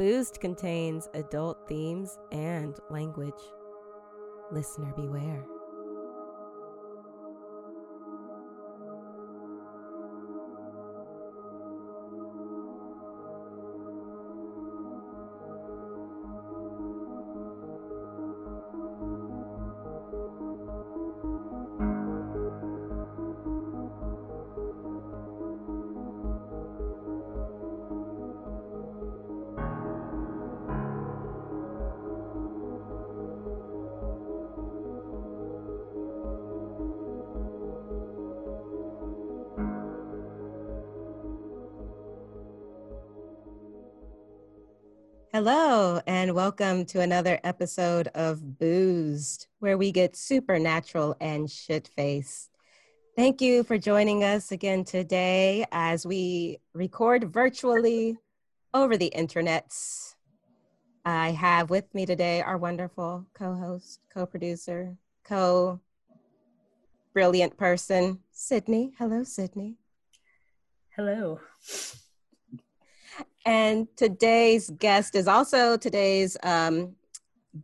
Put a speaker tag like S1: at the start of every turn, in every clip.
S1: Boozed contains adult themes and language. Listener beware. And welcome to another episode of Boozed, where we get supernatural and shit faced. Thank you for joining us again today as we record virtually over the internets. I have with me today our wonderful co host, co producer, co brilliant person, Sydney. Hello, Sydney.
S2: Hello.
S1: And today's guest is also today's um,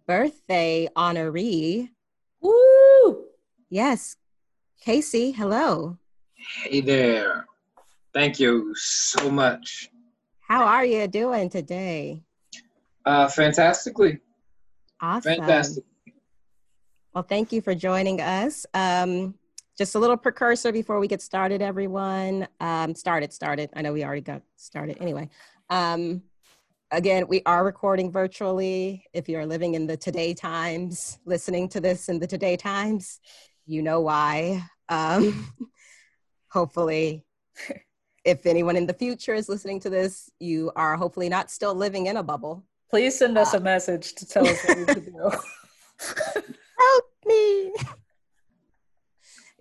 S1: birthday honoree.
S2: Woo!
S1: Yes, Casey, hello.
S3: Hey there. Thank you so much.
S1: How are you doing today?
S3: Uh, fantastically.
S1: Awesome.
S3: Fantastic.
S1: Well, thank you for joining us. Um, just a little precursor before we get started, everyone. Um, started, started. I know we already got started. Anyway, um, again, we are recording virtually. If you're living in the today times, listening to this in the today times, you know why. Um, hopefully, if anyone in the future is listening to this, you are hopefully not still living in a bubble.
S2: Please send us uh, a message to tell us what we should do.
S1: Help me.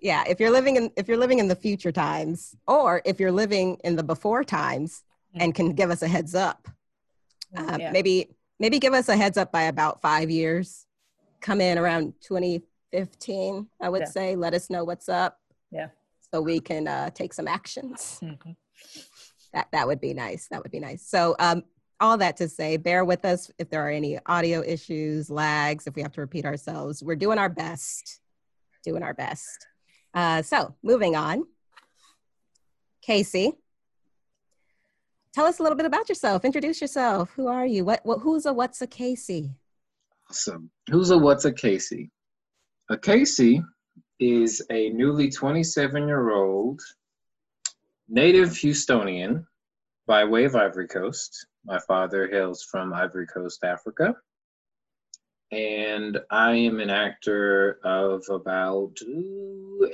S1: yeah, if you're living in if you're living in the future times, or if you're living in the before times, and can give us a heads up. Um, yeah. Maybe maybe give us a heads up by about five years. Come in around 2015, I would yeah. say. Let us know what's up.
S2: Yeah.
S1: So we can uh, take some actions. Mm-hmm. That that would be nice. That would be nice. So um, all that to say, bear with us if there are any audio issues, lags, if we have to repeat ourselves. We're doing our best. Doing our best. Uh, so moving on. Casey, tell us a little bit about yourself. Introduce yourself. Who are you? What, what who's a what's a Casey?
S3: Awesome. Who's a what's a Casey? A Casey is a newly 27 year old native Houstonian by way of Ivory Coast. My father hails from Ivory Coast, Africa. And I am an actor of about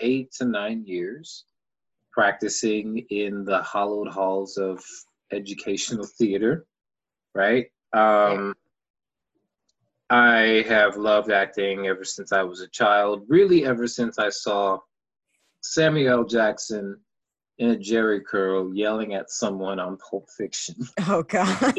S3: eight to nine years, practicing in the hollowed halls of educational theater, right? Um, I have loved acting ever since I was a child, really, ever since I saw Samuel Jackson in a Jheri curl yelling at someone on Pulp Fiction.
S1: Oh, God.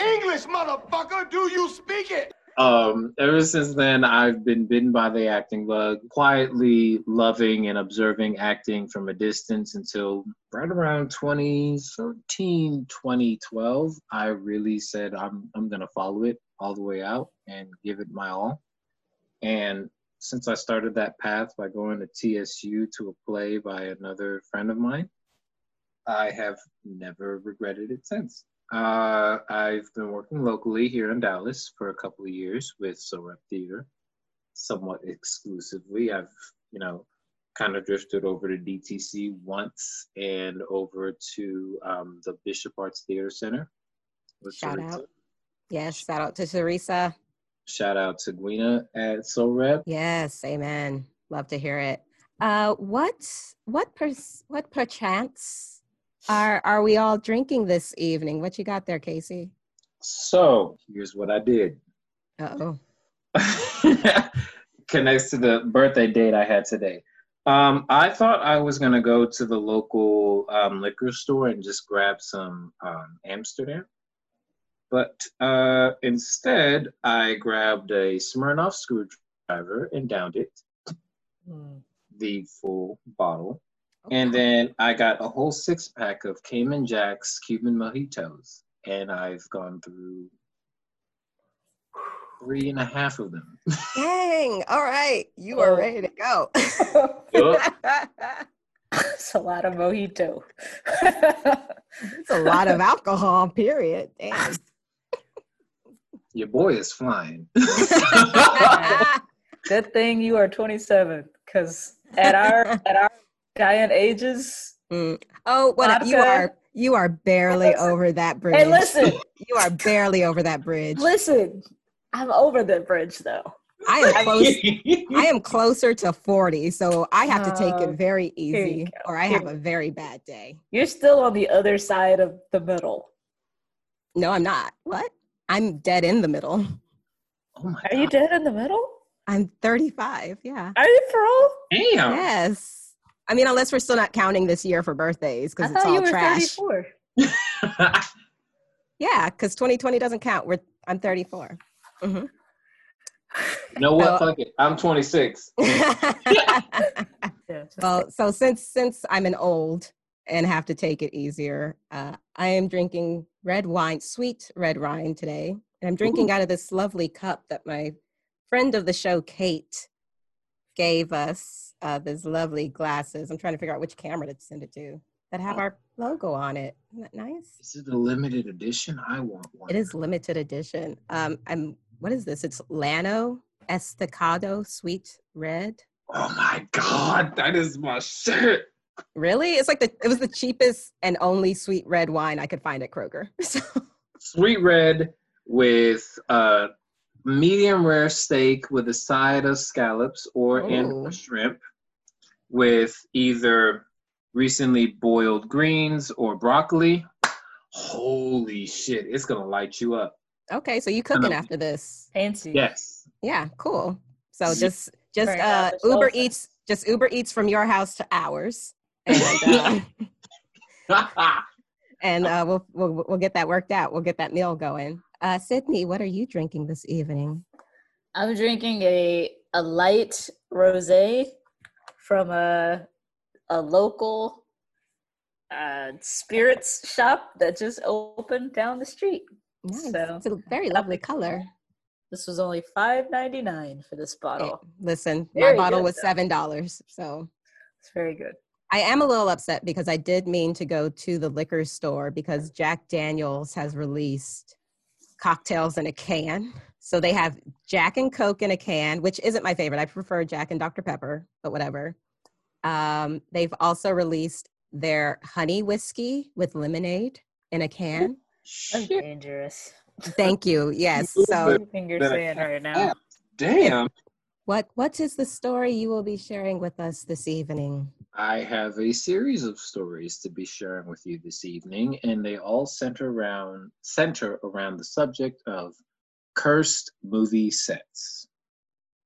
S4: English, motherfucker, do you speak it?
S3: um, ever since then, I've been bitten by the acting bug, quietly loving and observing acting from a distance until right around 2013, 2012. I really said, I'm, I'm going to follow it all the way out and give it my all. And since I started that path by going to TSU to a play by another friend of mine, I have never regretted it since. Uh, I've been working locally here in Dallas for a couple of years with Soul Rep Theater, somewhat exclusively. I've, you know, kind of drifted over to DTC once and over to um, the Bishop Arts Theater Center.
S1: Shout Teresa. out. Yes, shout out to Teresa.
S3: Shout out to Gwina at Soul Rep.
S1: Yes, amen. Love to hear it. Uh, what what per, what perchance are are we all drinking this evening? What you got there, Casey?
S3: So here's what I did.
S1: Uh
S3: oh. Connects to the birthday date I had today. Um, I thought I was gonna go to the local um, liquor store and just grab some um, Amsterdam, but uh, instead I grabbed a Smirnoff screwdriver and downed it, mm. the full bottle, and then I got a whole six pack of Cayman Jack's Cuban mojitos. and I've gone through three and a half of them.
S1: Dang. All right. You are
S2: Oh.
S1: ready to go.
S2: it's a lot of mojito.
S1: it's a lot of alcohol, period. Damn.
S3: Your boy is flying.
S2: Good thing you are 27, because at our at our giant ages,
S1: Mm. Oh, what you are you are barely
S2: Listen.
S1: over that bridge.
S2: hey, listen,
S1: You are barely over that bridge.
S2: listen. I'm over the bridge though.
S1: I am close I am closer to 40, so I have to take
S2: Oh,
S1: it very easy or I have a very bad day.
S2: You're still on the other side of the middle.
S1: No, I'm not. What? I'm dead in the middle.
S3: oh my
S2: Are you dead in the middle?
S1: I'm 35. Yeah.
S2: Are you for real?
S3: Damn.
S1: Yes. I mean, unless we're still not counting this year for birthdays because it's
S2: thought you were
S1: trash.
S2: 34.
S1: Yeah, because 2020 doesn't count. We're I'm 34.
S3: You know what?
S1: So-
S3: Fuck it. I'm 26.
S1: Well, so since since I'm an old and have to take it easier, uh, I am drinking red wine, sweet red wine today, and I'm drinking out of this lovely cup that my friend of the show, Kate, gave us. Uh, these lovely glasses. I'm trying to figure out which camera to send it to that have our logo on it. Isn't that nice?
S3: This is it a limited edition? I want one.
S1: It is limited edition. Um, I'm. What is this? It's Llano Estacado Sweet Red.
S3: Oh my god, that is my shit.
S1: Really? It's like the it was the cheapest and only sweet red wine I could find at Kroger. So
S3: Sweet red with uh medium rare steak with a side of scallops or and or shrimp with either recently boiled greens or broccoli. Holy shit, it's gonna light you up.
S1: Okay, so you cooking
S3: know.
S1: after this?
S2: fancy.
S3: Yes.
S1: Yeah, cool. So just just uh Uber
S2: sauces.
S1: eats just Uber eats from your house to ours. And uh, and uh, we'll, we'll we'll get that worked out. We'll get that meal going. Uh, Sydney, what are you drinking this evening?
S2: I'm drinking a a light rosé from a a local uh, spirits shop that just opened down the street.
S1: Nice.
S2: So-
S1: it's a very lovely color.
S2: This was only five ninety nine for this
S1: Eh,
S2: bottle.
S1: Listen, my bottle was
S2: though.
S1: seven dollars. So
S2: It's very good.
S1: I am a little upset because I did mean to go to the liquor store because Jack Daniels has released cocktails in a can. So they have Jack and Coke in a can, which isn't my favorite. I prefer Jack and Dr. Pepper, but whatever. Um, they've also released their honey whiskey with lemonade in a can.
S2: That's dangerous.
S1: Thank you. Yes. So
S2: Everything you're
S3: better
S2: saying
S3: cut
S2: right now.
S3: damn.
S1: what what is the story you will be sharing with us this evening?
S3: I have a series of stories to be sharing with you this evening, and they all center around center around the subject of cursed movie sets.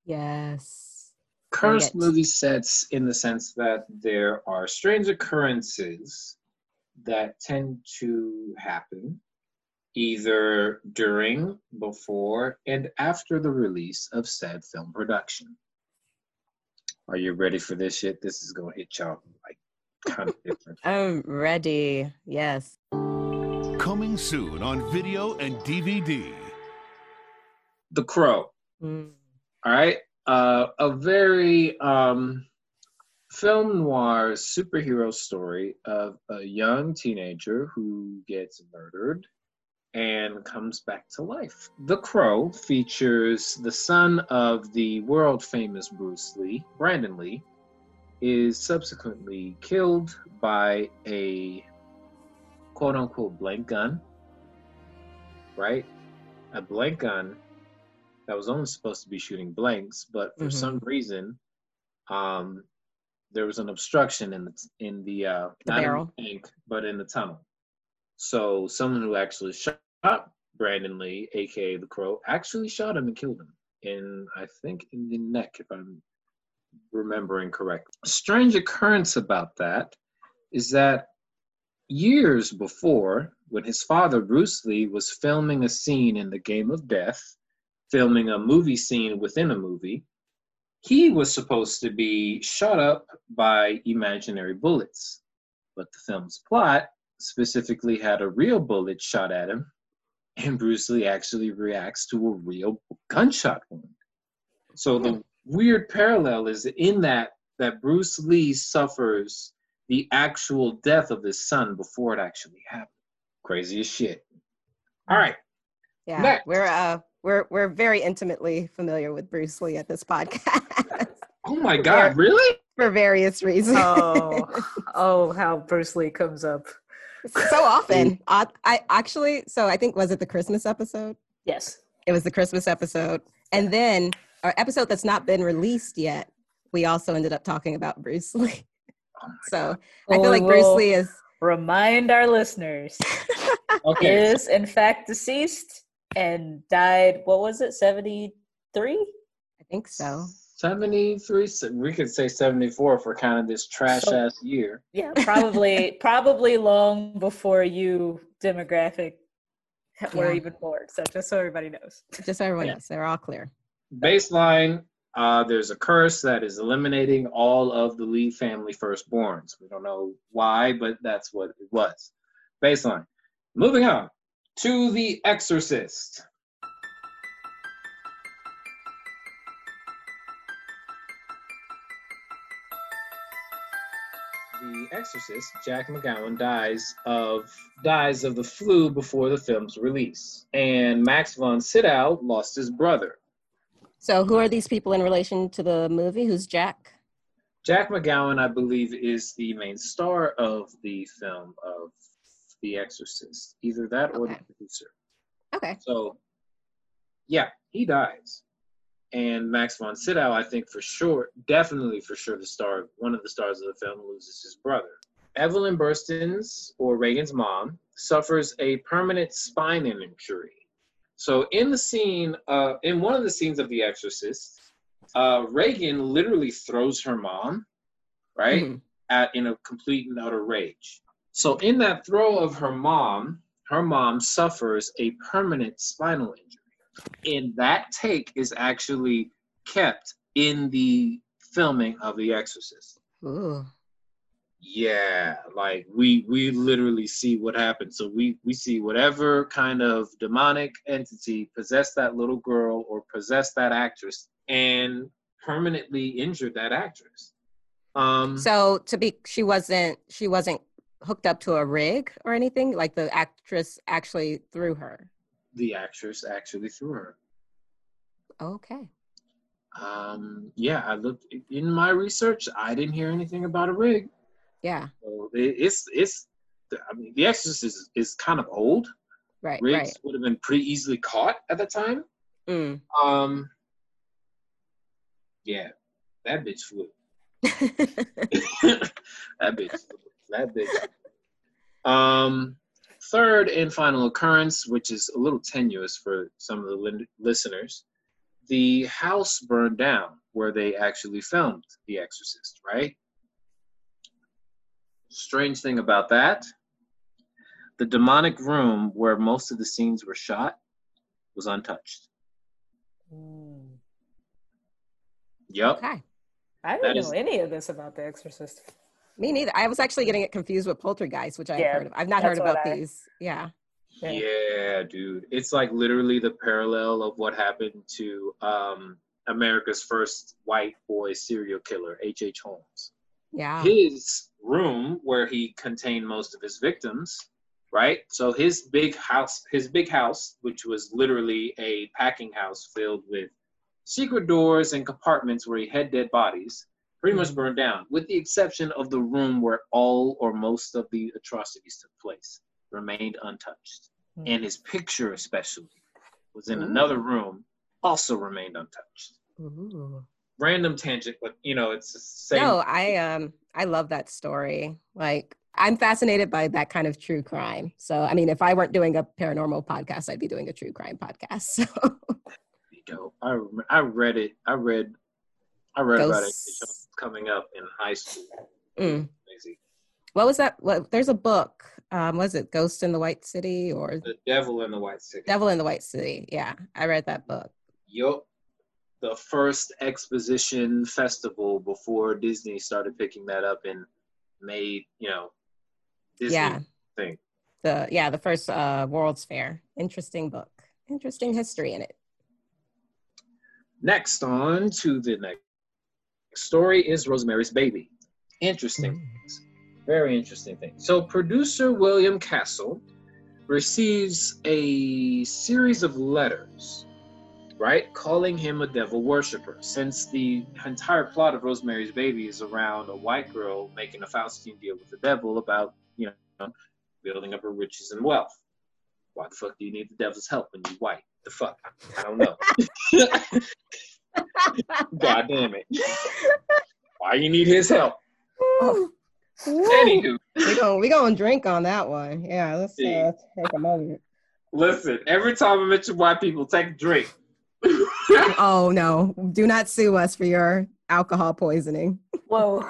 S1: Yes.
S3: Cursed movie sets in the sense that there are strange occurrences that tend to happen either during, before, and after the release of said film production. Are you ready for this shit? This is gonna hit y'all like kind of different.
S1: I'm ready. Yes.
S5: Coming soon on video and DVD.
S3: The Crow.
S1: Mm.
S3: All right. Uh, a very um, film noir superhero story of a young teenager who gets murdered and comes back to life. The Crow features the son of the world famous Bruce Lee, Brandon Lee, is subsequently killed by a quote unquote blank gun, right? A blank gun that was only supposed to be shooting blanks, but for
S1: Mhm.
S3: some reason, um, there was an obstruction in the in the uh,
S1: The
S3: not in
S1: barrel.
S3: tank, but in the tunnel. So someone who actually shot Brandon Lee, aka the Crow, actually shot him and killed him. In I think in the neck, if I'm remembering correctly. A strange occurrence about that is that years before, when his father Bruce Lee was filming a scene in The Game of Death, filming a movie scene within a movie, he was supposed to be shot up by imaginary bullets. But the film's plot specifically had a real bullet shot at him, and Bruce Lee actually reacts to a real gunshot wound. So the weird parallel is in that that Bruce Lee suffers the actual death of his son before it actually happened. Crazy as shit. All right.
S1: Yeah,
S3: Next.
S1: we're uh we're we're very intimately familiar with Bruce Lee at this podcast
S3: Oh my God, really?
S1: for various reasons.
S2: Oh, oh, how Bruce Lee comes up.
S1: So often. I, I actually, so I think was it the Christmas episode?
S2: Yes.
S1: It was the Christmas episode, and then our episode that's not been released yet. We also ended up talking about Bruce Lee.
S3: Oh my
S1: So I feel like Bruce Lee is.
S2: Remind our listeners
S3: Okay.
S2: is in fact deceased and died. What was it? Seventy three.
S1: I think so.
S3: 73, we could say 74 for kind of this trash
S2: So-
S3: ass year.
S2: Yeah, probably probably long before you demographic were
S1: Yeah.
S2: even born. So just so everybody knows.
S1: Just so everyone
S3: Yeah.
S1: knows, they're all clear.
S3: Baseline uh, there's a curse that is eliminating all of the Lee family firstborns. We don't know why, but that's what it was. Baseline. Moving on to The Exorcist. Exorcist, Jack McGowan dies of dies of the flu before the film's release, and Max von Sydow lost his brother.
S1: So who are these people in relation to the movie? Who's Jack?
S3: Jack McGowan, I believe, is the main star of the film of The Exorcist. Either that or
S1: Okay.
S3: the producer.
S1: Okay.
S3: So, yeah, he dies. And Max von Sydow, I think for sure, definitely for sure, the star, one of the stars of the film, loses his brother. Evelyn Burstyn's, or Reagan's mom, suffers a permanent spine injury. So in the scene, uh, in one of the scenes of The Exorcist, uh, Reagan literally throws her mom, right,
S1: Mhm.
S3: at in a complete and utter rage. So in that throw of her mom, her mom suffers a permanent spinal injury. And that take is actually kept in the filming of The Exorcist.
S1: Ooh.
S3: Yeah, like we we literally see what happened. So we we see whatever kind of demonic entity possessed that little girl or possessed that actress and permanently injured that actress. Um
S1: So to be, she wasn't she wasn't hooked up to a rig or anything. Like the actress actually threw her.
S3: The actress actually threw her.
S1: Okay.
S3: Um yeah, I looked in my research, I didn't hear anything about a rig.
S1: Yeah.
S3: So it, it's it's I mean The Exorcist is, is kind of old.
S1: Right.
S3: Rigs would have been pretty easily caught at the time.
S1: Right. Mm.
S3: Um, yeah, that bitch flew. that bitch, flew. that bitch. Um, third and final occurrence, which is a little tenuous for some of the lin- listeners, the house burned down where they actually filmed The Exorcist. Right. Strange thing about that, the demonic room where most of the scenes were shot was untouched. Mm. Yep.
S1: okay.
S2: I
S3: That
S2: didn't
S3: is-
S2: know any of this about The Exorcist.
S1: Me neither. I was actually getting it confused with Poltergeist, which I've
S2: Yeah,
S1: heard of. I've not heard about
S2: I-
S1: these. Yeah.
S2: Yeah.
S3: Yeah. dude. It's like literally the parallel of what happened to um, America's first white boy serial killer, H.H. H. Holmes.
S1: Yeah.
S3: His room, where he contained most of his victims, right? So his big house, his big house, which was literally a packing house filled with secret doors and compartments where he had dead bodies, pretty much burned down, with the exception of the room where all or most of the atrocities took place, remained untouched.
S2: Hmm.
S3: And his picture, especially, was in
S1: Ooh.
S3: another room, also remained untouched.
S1: Ooh.
S3: Random tangent, but you know, it's the same.
S1: No, I um I love that story. Like I'm fascinated by that kind of true crime. So I mean, if I weren't doing a paranormal podcast, I'd be doing a true crime podcast. So
S3: dope. I I read it. I read I read about it
S1: Ghosts.
S3: Coming up in high school.
S1: Mm.
S3: Crazy.
S1: what was that? What there's a book. Um, was it Ghost in the White City or
S3: The Devil in the White City.
S1: Devil in the White City? Yeah, I read that book.
S3: Yup. The first exposition festival before Disney started picking that up and made, you know, Disney
S1: Yeah.
S3: thing.
S1: The yeah, the first uh, World's Fair. Interesting book. Interesting history in it.
S3: Next on to the next story is Rosemary's Baby. Interesting hmm. things. Very interesting thing. So producer William Castle receives a series of letters, right, calling him a devil worshiper. Since the entire plot of Rosemary's Baby is around a white girl making a Faustian deal with the devil about, you know, building up her riches and wealth. Why the fuck do you need the devil's help when you're white? The fuck? I don't know. God damn it. Why you need his help?
S1: Woo.
S3: Anywho,
S1: we gonna we gonna drink on that one. Yeah, let's
S3: See.
S1: uh, take a moment.
S3: listen, every time I mention white people, take a drink.
S1: Oh no! Do not sue us for your alcohol poisoning.
S2: Whoa.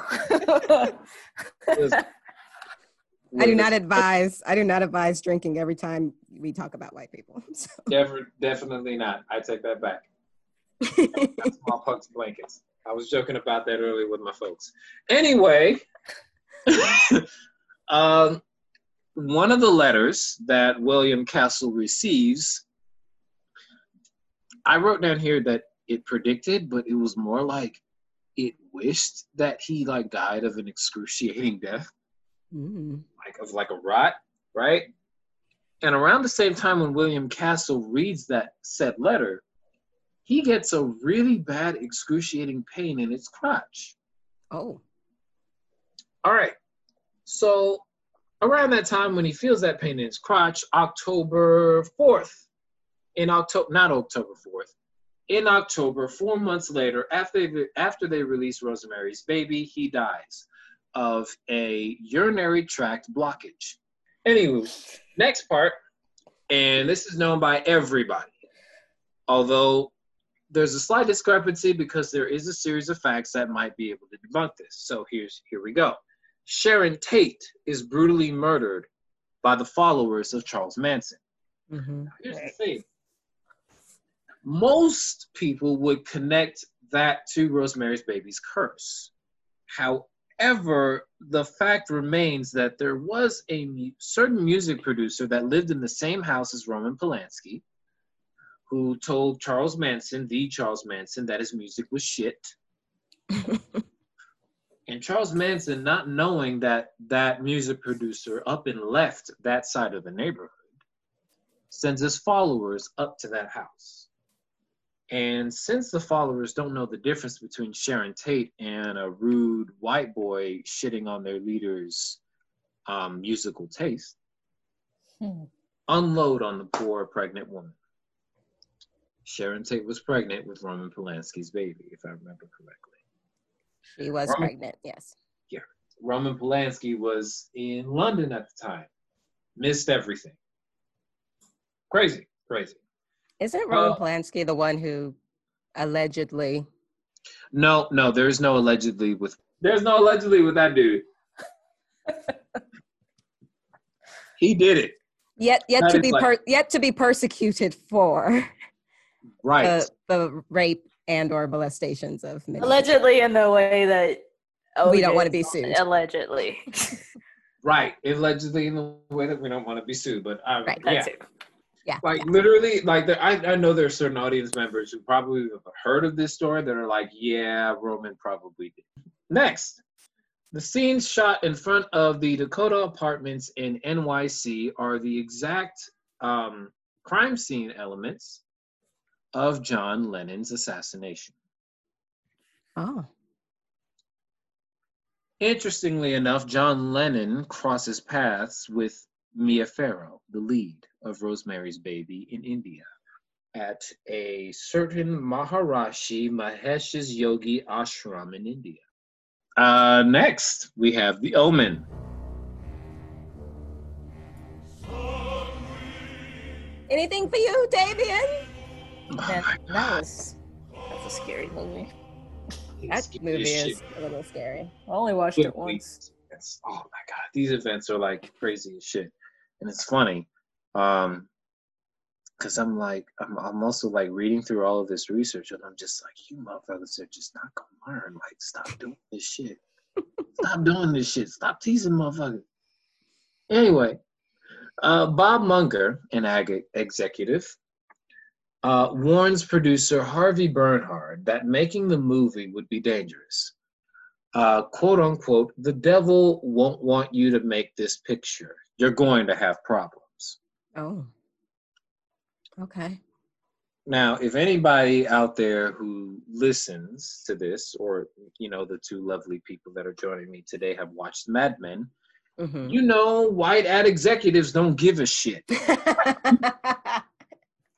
S1: I do not advise. I do not advise drinking every time we talk about white people. So.
S3: Never, definitely not. I take that back. Got smallpox blankets. I was joking about that earlier with my folks. Anyway, um, one of the letters that William Castle receives, I wrote down here that it predicted, but it was more like it wished that he like died of an excruciating death
S1: Mm.
S3: like of like a rot, right? And around the same time when William Castle reads that said letter, he gets a really bad excruciating pain in his crotch.
S1: Oh.
S3: All right. So around that time when he feels that pain in his crotch, October 4th, in October, not October 4th, in October, four months later, after they, after they release Rosemary's Baby, he dies of a urinary tract blockage. Anywho, next part, and this is known by everybody, although there's a slight discrepancy because there is a series of facts that might be able to debunk this. So here's here we go. Sharon Tate is brutally murdered by the followers of Charles Manson.
S1: hmm
S3: Here's the thing. Most people would connect that to Rosemary's Baby's curse. However, the fact remains that there was a mu- certain music producer that lived in the same house as Roman Polanski who told Charles Manson, the Charles Manson, that his music was shit. And Charles Manson, not knowing that that music producer up and left that side of the neighborhood, sends his followers up to that house. And since the followers don't know the difference between Sharon Tate and a rude white boy shitting on their leader's um, musical taste,
S2: Hmm.
S3: unload on the poor pregnant woman. Sharon Tate was pregnant with Roman Polanski's baby, if I remember correctly.
S1: She was
S3: Roman-
S1: pregnant. Yes. Yeah.
S3: Roman Polanski was in London at the time. Missed everything. Crazy, crazy.
S1: Isn't Roman
S3: Uh,
S1: Polanski the one who allegedly?
S3: No, no, there's no allegedly with. There's no allegedly with that dude. he did it,
S1: Yet, yet
S3: That
S1: to be
S3: like-
S1: per, yet to be persecuted for
S3: right?
S1: the, the rape and or molestations of many.
S2: Allegedly in the way that
S1: We don't wanna be
S2: is
S1: sued.
S2: Allegedly.
S3: right. Allegedly in the way that we don't want to be sued, but I,
S1: Right,
S3: yeah,
S2: it.
S1: Yeah.
S3: like
S1: yeah.
S3: literally, like there, I, I know there are certain audience members who probably have heard of this story that are like, yeah, Roman probably did. Next, the scenes shot in front of the Dakota apartments in NYC are the exact um, crime scene elements of John Lennon's assassination.
S1: Oh.
S3: Interestingly enough, John Lennon crosses paths with Mia Farrow, the lead of Rosemary's Baby in India, at a certain Maharishi Mahesh's Yogi ashram in India. Uh, next, we have The Omen.
S1: Anything for you, Damien?
S2: That, that was that's a scary movie.
S1: That movie is
S3: shit.
S1: a little scary.
S2: I only watched it once.
S3: It's, oh my god, these events are like crazy as shit, and it's funny, um, because I'm like, I'm, I'm also like reading through all of this research, and I'm just like, you motherfuckers are just not gonna learn. Like, stop doing this shit. stop doing this shit. Stop teasing motherfuckers. Anyway, Uh, Bob Munger, an ag- executive, uh, warns producer Harvey Bernhard that making the movie would be dangerous. Uh, quote unquote, the devil won't want you to make this picture. You're going to have problems.
S1: Oh. Okay.
S3: Now, if anybody out there who listens to this, or you know, the two lovely people that are joining me today have watched Mad Men,
S1: Mhm.
S3: you know, white ad executives don't give a shit.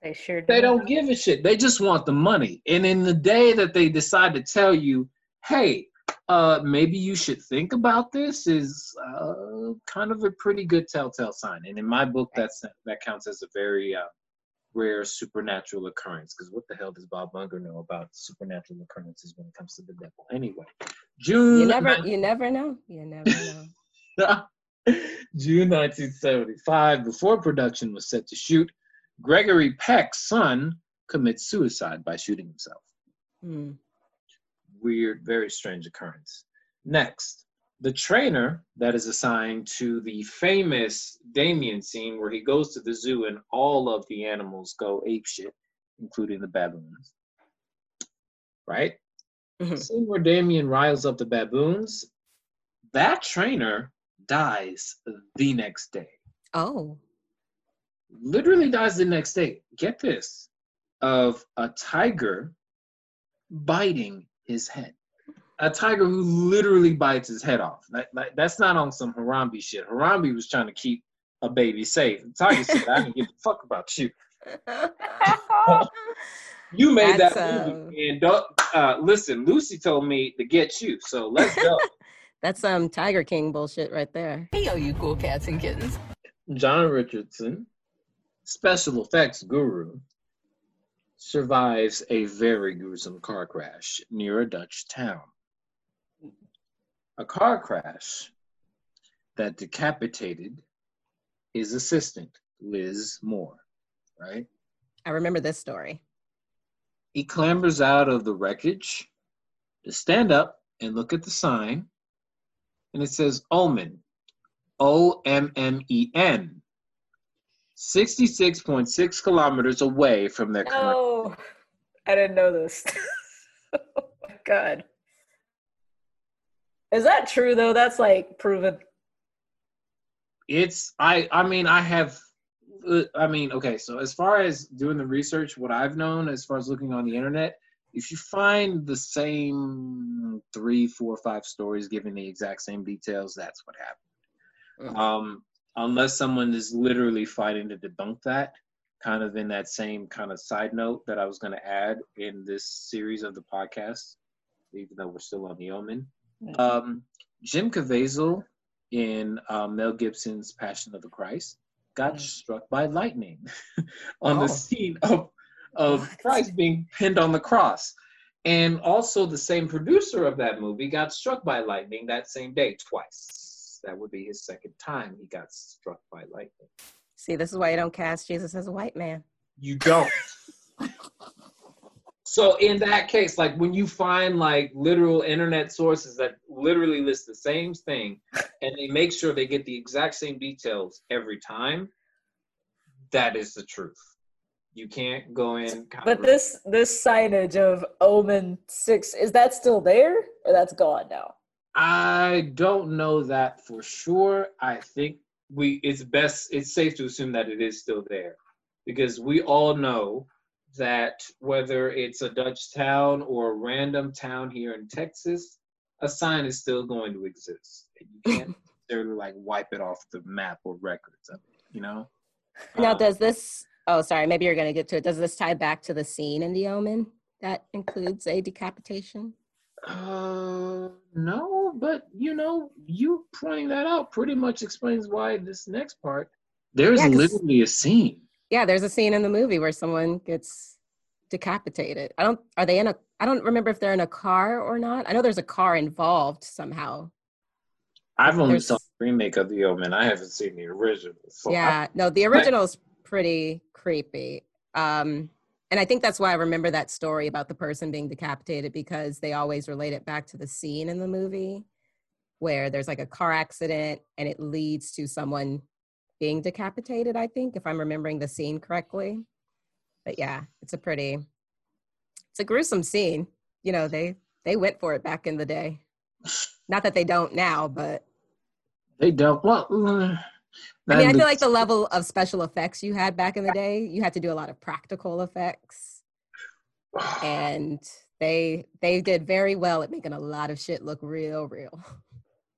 S2: They sure do.
S3: They don't give a shit. They just want the money. And in the day that they decide to tell you, hey, uh, maybe you should think about this, is uh, kind of a pretty good telltale sign. And in my book, that's that counts as a very uh, rare supernatural occurrence. Because what the hell does Bob Munger know about supernatural occurrences when it comes to the devil? Anyway, June
S1: you never you never know. You never know.
S3: June 1975, before production was set to shoot, Gregory Peck's son commits suicide by shooting himself.
S1: Hmm.
S3: Weird, very strange occurrence. Next, the trainer that is assigned to the famous Damien scene where he goes to the zoo and all of the animals go apeshit, including the baboons. Right?
S1: Mhm.
S3: Scene where Damien riles up the baboons. That trainer dies the next day.
S1: Oh.
S3: Literally dies the next day. Get this of a tiger biting his head. A tiger who literally bites his head off. Like, like, that's not on some Harambe shit. Harambe was trying to keep a baby safe. The tiger said, I don't give a fuck about you. You made
S1: That's,
S3: that movie. And don't, uh, listen, Lucy told me to get you. So let's go.
S1: That's some Tiger King bullshit right there.
S6: Hey, yo, you cool cats and kittens.
S3: John Richardson, special effects guru, survives a very gruesome car crash near a Dutch town. A car crash that decapitated his assistant, Liz Moore, right?
S1: I remember this story.
S3: He clambers out of the wreckage to stand up and look at the sign, and it says Omen, O M M E N, 66.6 kilometers away from their current.
S2: No, I didn't know this. oh my god. Is that true though? That's like proven.
S3: It's I I mean I have uh, I mean okay so as far as doing the research what I've known as far as looking on the internet if you find the same three four five stories giving the exact same details that's what happened
S1: Mm.
S3: um unless someone is literally fighting to debunk that kind of in that same kind of side note that I was going to add in this series of the podcast even though we're still on the omen
S2: Mm.
S3: um Jim Caviezel in uh, Mel Gibson's Passion of the Christ got
S2: Mm.
S3: struck by lightning on
S1: Oh.
S3: the scene of of
S2: What?
S3: Christ being pinned on the cross. And also the same producer of that movie got struck by lightning that same day twice. That would be his second time he got struck by lightning.
S1: See, this is why you don't cast Jesus as a white man.
S3: You don't. so in that case, like when you find like literal internet sources that literally list the same thing and they make sure they get the exact same details every time, that is the truth. You can't go in.
S2: But this this signage of Omen Six is that still there or that's gone now?
S3: I don't know that for sure. I think we it's best it's safe to assume that it is still there because we all know that whether it's a Dutch town or a random town here in Texas, a sign is still going to exist. You can't necessarily like wipe it off the map or records of it, you know?
S1: Now,
S3: Um,
S1: does this? Oh, sorry. Maybe you're going to get to it. Does this tie back to the scene in The Omen that includes a decapitation?
S3: Uh, no, but you know, you pointing that out pretty much explains why this next part. There's
S1: Yeah, 'cause-
S3: literally a scene.
S1: Yeah, there's a scene in the movie where someone gets decapitated. I don't. Are they in a? I don't remember if they're in a car or not. I know there's a car involved somehow.
S3: I've only
S1: There's-
S3: saw the remake of The Omen. I haven't seen the original. So I-
S1: yeah, no, the original's pretty creepy. Um, and I think that's why I remember that story about the person being decapitated because they always relate it back to the scene in the movie where there's like a car accident and it leads to someone being decapitated, I think, if I'm remembering the scene correctly. But yeah, it's a pretty it's a gruesome scene. You know, they they went for it back in the day. Not that they don't now, but
S3: They don't. Well, uh,
S1: I mean, I feel like the level of special effects you had back in the day, you had to do a lot of practical effects. and they they did very well at making a lot of shit look real, real.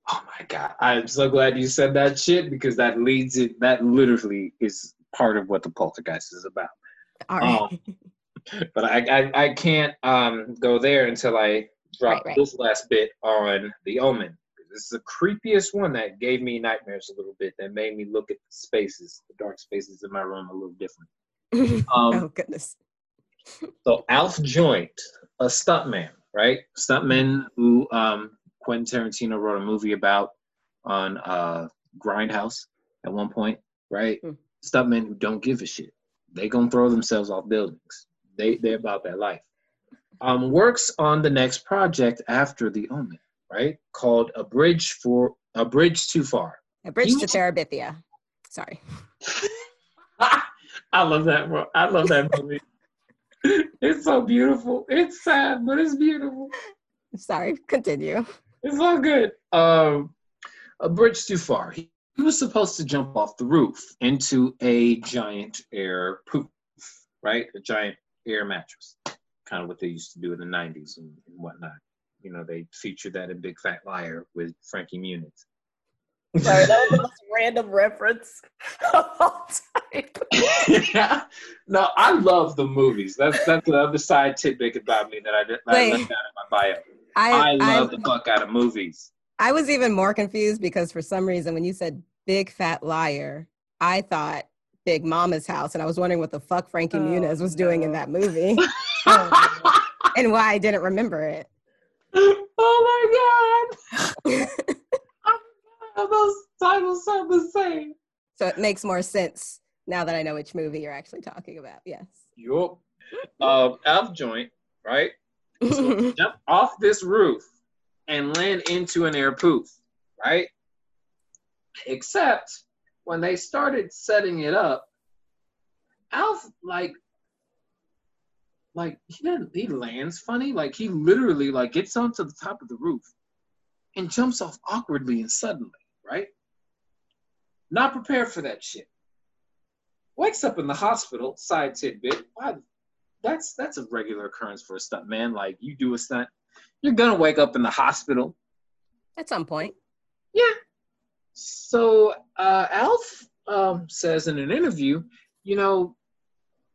S3: Oh my god! I'm so glad you said that shit because that leads it. That literally is part of what the poltergeist is about.
S1: All
S3: Oh,
S1: right.
S3: But I, I, I can't um go there until I drop
S1: Right, right.
S3: this last bit on the Omen. Is the creepiest one that gave me nightmares a little bit. That made me look at the spaces, the dark spaces in my room, a little different. Um,
S1: oh goodness.
S3: So Alf Joint, a stuntman, right? Stuntman who um, Quentin Tarantino wrote a movie about on uh, Grindhouse at one point, right?
S1: Hmm.
S3: Stuntmen who don't give a shit. They gonna throw themselves off buildings. They they about that life. Um, works on the next project after The Omen, right? Called A Bridge for A Bridge Too Far.
S1: A bridge
S3: You-
S1: to Terabithia. Sorry.
S3: I love that. bro. I love that movie. it's so beautiful. It's sad, but it's beautiful.
S1: Sorry. Continue.
S3: It's all good. Um, a bridge too far. He, he was supposed to jump off the roof into a giant air poof, right? A giant air mattress, kind of what they used to do in the '90s and, and whatnot. You know, they featured that in Big Fat Liar with Frankie Muniz.
S2: Sorry, that was the most random reference of all time. yeah.
S3: no, I love the movies. That's that's the other side tidbit about me that I, did, that I
S1: Wait.
S3: left out in my bio.
S1: I
S3: I,
S1: I,
S3: love the fuck out of movies.
S1: I was even more confused because for some reason when you said big fat liar, I thought Big Mama's house, and I was wondering what the fuck Frankie
S2: Oh,
S1: Muniz was doing in that movie
S2: Oh,
S1: and why I didn't remember it.
S3: oh my god! Those titles sound the same.
S1: So it makes more sense now that I know which movie you're actually talking about. Yes.
S3: Yup. Um, Alf joint, right? So jump off this roof and land into an air poof, right? Except when they started setting it up, Alf like like he doesn't he lands funny. Like he literally like gets onto the top of the roof and jumps off awkwardly and suddenly, right? Not prepared for that shit. Wakes up in the hospital, side tidbit. Why that's that's a regular occurrence for a stunt man. Like you do a stunt, you're gonna wake up in the hospital.
S1: At some point.
S3: Yeah. So uh, Alf um, says in an interview, you know,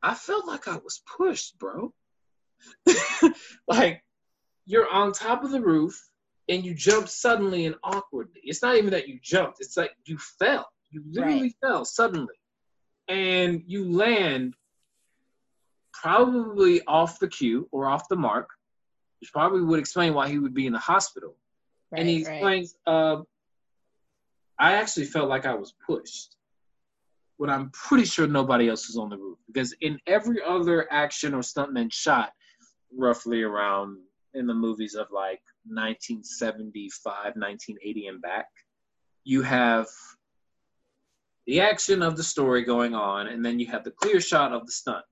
S3: I felt like I was pushed, bro. like you're on top of the roof and you jump suddenly and awkwardly. It's not even that you jumped; it's like you fell. You literally fell suddenly, and you land probably off the cue or off the mark, which probably would explain why he would be in the hospital. and he
S1: Right, right.
S3: explains, uh, I actually felt like I was pushed. When I'm pretty sure nobody else was on the roof. Because in every other action or stuntman shot, roughly around in the movies of like 1975, 1980 and back, you have the action of the story going on, and then you have the clear shot of the stunt,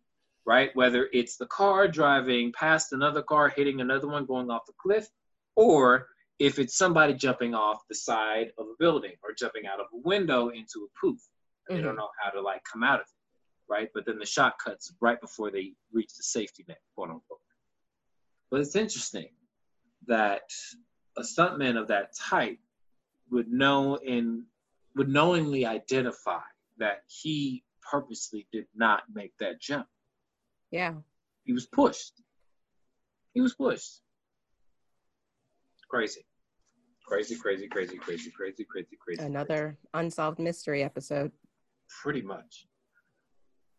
S3: right? Whether it's the car driving past another car, hitting another one, going off the cliff, or if it's somebody jumping off the side of a building or jumping out of a window into a poof. They
S1: Mm-hmm.
S3: don't know how to like come out of it, right? But then the shot cuts right before they reach the safety net, quote unquote. But it's interesting that a stuntman of that type would know and would knowingly identify that he purposely did not make that jump.
S1: Yeah.
S3: He was pushed. He was pushed. Crazy. Crazy, crazy, crazy, crazy, crazy, crazy, crazy.
S1: Another unsolved mystery episode.
S3: Pretty much.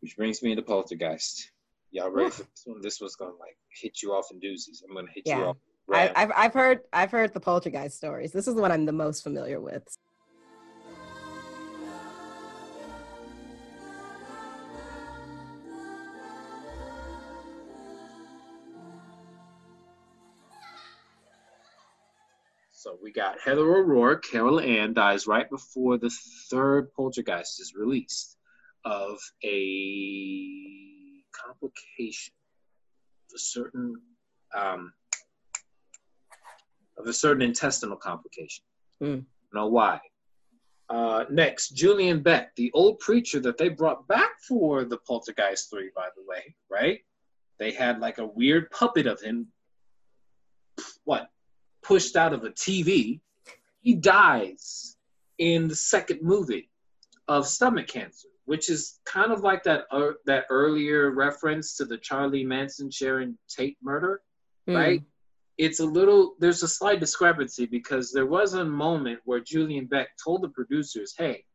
S3: Which brings me into Poltergeist. Y'all ready for this one? This one's gonna like hit you off in doozies. I'm gonna hit you off.
S1: I,
S3: Right.
S1: I've I've heard I've heard the poltergeist stories. This is the one I'm the most familiar with.
S3: We got Heather O'Rourke, Carol Ann dies right before the third Poltergeist is released of a complication, of a certain, um, of a certain intestinal complication.
S1: Hmm.
S3: Know why? Uh, next, Julian Beck, the old preacher that they brought back for the Poltergeist 3, by the way, right? They had like a weird puppet of him, pushed out of a TV. He dies in the second movie of stomach cancer, which is kind of like that uh, that earlier reference to the Charlie Manson Sharon Tate murder,
S1: Mm.
S3: right? It's a little there's a slight discrepancy because there was a moment where Julian Beck told the producers, "Hey,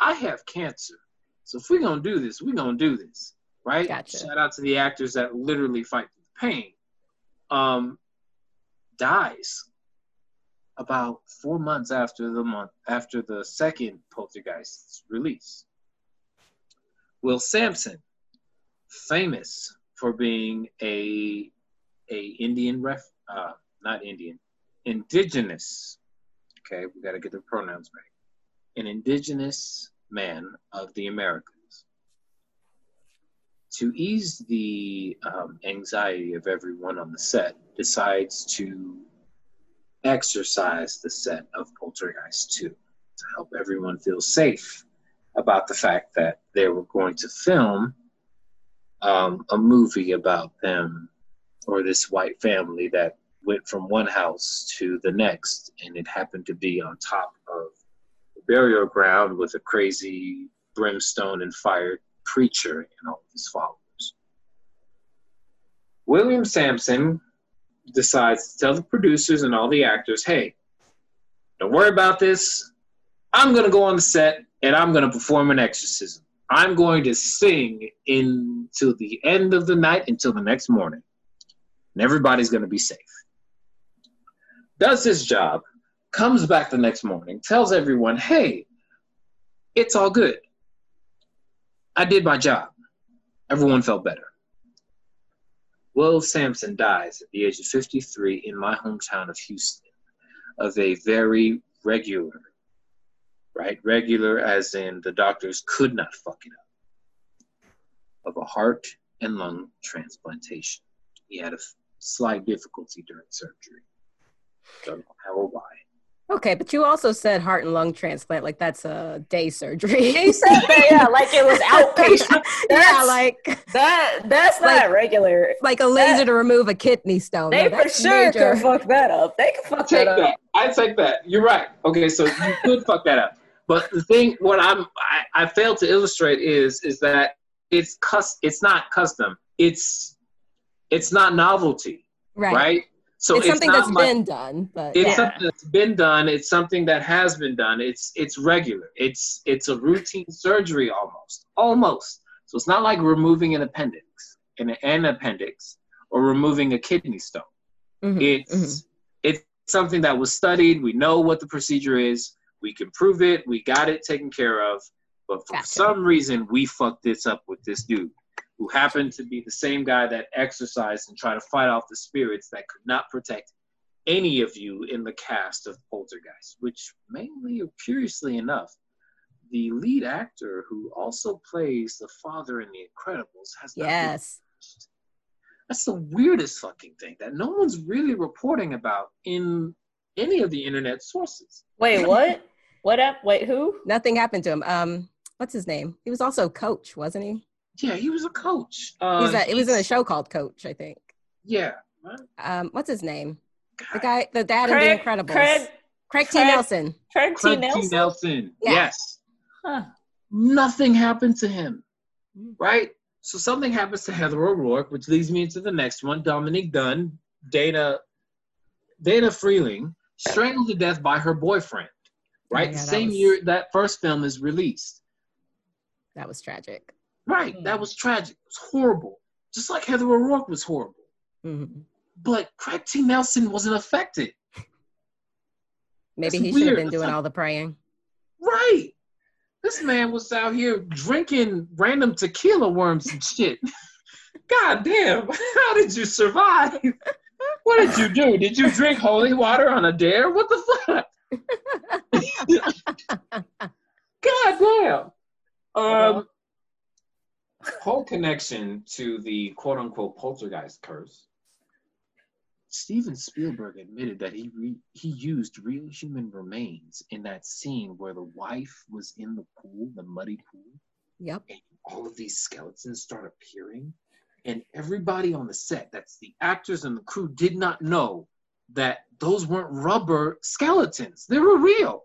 S3: I have cancer, so if we're gonna do this, we're gonna do this." Right?
S1: Gotcha.
S3: Shout out to the actors that literally fight the pain. Um, dies about four months after the month after the second Poltergeist's release. Will Sampson, famous for being a a Indian ref, uh, not Indian, indigenous. Okay, we got to get the pronouns right. An indigenous man of the Americas. To ease the um, anxiety of everyone on the set, decides to exercise the set of Poltergeist 2 to help everyone feel safe about the fact that they were going to film um, a movie about them or this white family that went from one house to the next, and it happened to be on top of a burial ground with a crazy brimstone and fire preacher and all of his followers. William Sampson decides to tell the producers and all the actors, hey, don't worry about this. I'm going to go on the set and I'm going to perform an exorcism. I'm going to sing until the end of the night, until the next morning. And everybody's going to be safe. Does his job, comes back the next morning, tells everyone, hey, it's all good. I did my job. Everyone felt better. Will Sampson dies at the age of 53 in my hometown of Houston of a very regular, right? Regular as in the doctors could not fuck it up, of a heart and lung transplantation. He had a slight difficulty during surgery. Don't know how or why.
S1: Okay, but you also said heart and lung transplant, like that's a day surgery.
S2: He said that, yeah, like it was outpatient.
S1: yeah,
S2: That's-
S1: like
S2: That that's not
S1: Like-
S2: regular.
S1: like a laser to remove a kidney stone.
S2: They
S1: No,
S2: for
S1: that's
S2: sure
S1: major.
S2: could fuck that up. They can fuck
S3: take
S2: that up.
S3: that. I take that. You're right. Okay, so you could fuck that up. But the thing, what I'm, I, I failed to illustrate is, is that it's cus, it's not custom. It's, it's not novelty,
S1: right.
S3: right? So
S1: it's something
S3: not
S1: that's
S3: like-
S1: been done, but
S3: It's
S1: yeah.
S3: something that's been done. It's something that has been done. It's, it's regular. It's, it's a routine surgery almost, almost. So it's not like removing an appendix, an, an appendix, or removing a kidney stone
S1: Mhm,
S3: it's
S1: mhm.
S3: it's something that was studied we know what the procedure is we can prove it we got it taken care of but for
S1: Gotcha.
S3: some reason we fucked this up with this dude who happened to be the same guy that exercised and tried to fight off the spirits that could not protect any of you in the cast of poltergeist which mainly or curiously enough the lead actor who also plays the father in the incredibles has not been
S1: yes.
S3: that's the weirdest fucking thing that no one's really reporting about in any of the internet sources.
S2: Wait, what? what up? Wait, who?
S1: Nothing happened to him. Um, what's his name? He was also coach, wasn't he?
S3: Yeah, he was a coach. Uh,
S1: was a, it was in a show called Coach, I think.
S3: Yeah. right?
S1: Um, what's his name? The guy, the dad in
S2: Craig,
S1: The Incredibles.
S2: Craig,
S1: Craig T.
S2: Craig-
S1: Nelson.
S2: Craig T.
S3: Craig T.
S2: Nelson.
S3: Nelson.
S1: Yeah.
S3: Yes.
S2: Huh.
S3: Nothing happened to him.
S1: Mm.
S3: Right? So something happens to Heather O'Rourke, which leads me into the next one. Dominique Dunne, Dana, Dana Freeling, strangled to death by her boyfriend. Right?
S1: Oh, yeah,
S3: the
S1: that
S3: same
S1: was-
S3: year that first film is released.
S1: That was tragic.
S3: Right.
S2: Hmm.
S3: That was tragic. It was horrible. Just like Heather O'Rourke was horrible.
S1: Mhm.
S3: But Craig T. Nelson wasn't affected.
S1: Maybe
S3: That's
S1: he should have been doing
S3: like-
S1: all the praying.
S3: Right. This man was out here drinking random tequila worms and shit. God damn. How did you survive? What did you do? Did you drink holy water on a dare? What the fuck? God damn. Um, whole connection to the quote unquote poltergeist curse. Steven Spielberg admitted that he re- he used real human remains in that scene where the wife was in the pool, the muddy pool,
S1: Yep.
S3: and all of these skeletons start appearing. And everybody on the set, that's the actors and the crew, did not know that those weren't rubber skeletons. They were real.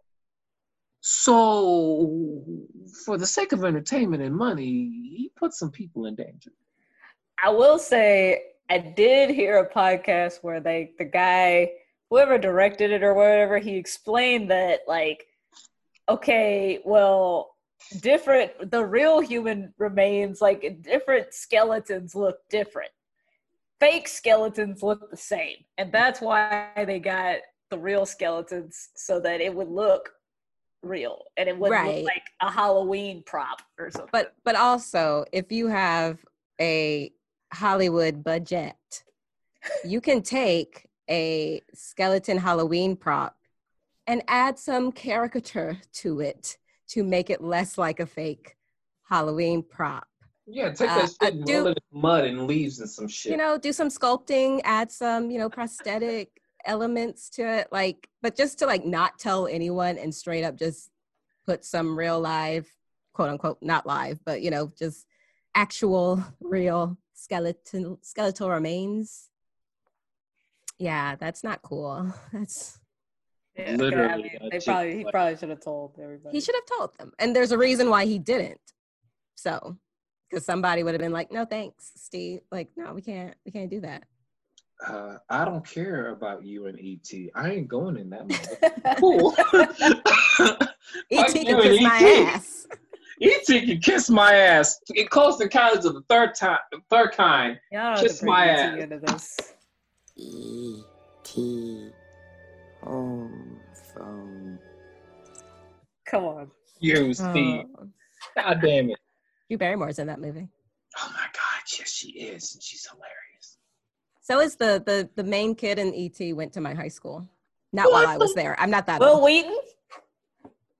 S3: So, for the sake of entertainment and money, he put some people in danger.
S2: I will say I did hear a podcast where they the guy whoever directed it or whatever he explained that like okay well different the real human remains like different skeletons look different fake skeletons look the same and that's why they got the real skeletons so that it would look real and it wouldn't
S1: Right.
S2: look like a halloween prop or something
S1: But but also, if you have a Hollywood budget, you can take a skeleton Halloween prop and add some caricature to it to make it less like a fake Halloween prop.
S3: Yeah, take
S1: Uh,
S3: that
S1: I
S3: shit and
S1: do-
S3: roll it in mud and leaves and some shit.
S1: You know, do some sculpting, add some, you know, prosthetic elements to it, like, but just to like not tell anyone and straight up just put some real live, quote unquote, not live, but you know, just actual real skeleton skeletal remains. Yeah, that's not cool. That's
S2: Yeah,
S3: Literally,
S2: I mean, they probably he probably should have told everybody.
S1: he should have told them, and there's a reason why he didn't. So, because somebody would have been like, "No, thanks, Steve. Like, no, we can't, we can't do that."
S3: Uh, I don't care about you and ET. I ain't going in that mother. Cool.
S1: Et can
S3: you and
S1: kiss my
S3: E.T..
S1: ass.
S3: ET can kiss my ass. It close encounters of the third time, third kind.
S2: Y'all
S3: Kiss my
S2: ET
S3: ass.
S2: into this.
S7: E.T. Home phone.
S2: Come on.
S3: You, Steve.
S1: Oh.
S3: God damn it.
S1: Drew Barrymore's in that movie.
S3: Oh my God, yes, she is, and she's hilarious.
S1: So is the the the main kid in ET went to my high school. Not while I was there. I'm not that
S2: Will
S1: old.
S2: Wheaton?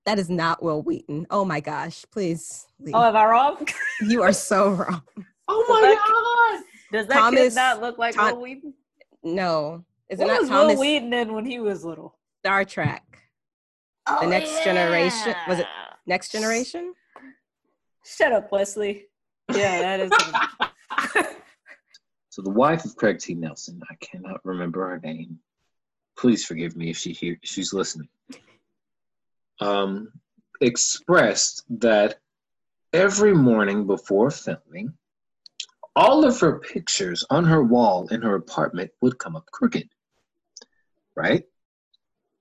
S1: That is not Wil Wheaton. Oh my gosh, please. leave.
S2: Oh, am I wrong?
S1: you are so wrong.
S3: Oh my
S2: that-
S3: God.
S2: Does that
S1: Thomas-
S2: kid not look like
S1: Tom-
S2: Wil Wheaton?
S1: No. Is it not
S2: was
S1: Thomas
S2: Wil Wheaton in when he was little?
S1: Star Trek? The oh, Next Generation- was it- Next Generation?
S2: Shut up, Wesley. Yeah, that is.
S3: So the wife of Craig T. Nelson, I cannot remember her name. Please forgive me if she hear she's listening. Um, expressed that every morning before filming, all of her pictures on her wall in her apartment would come up crooked. Right?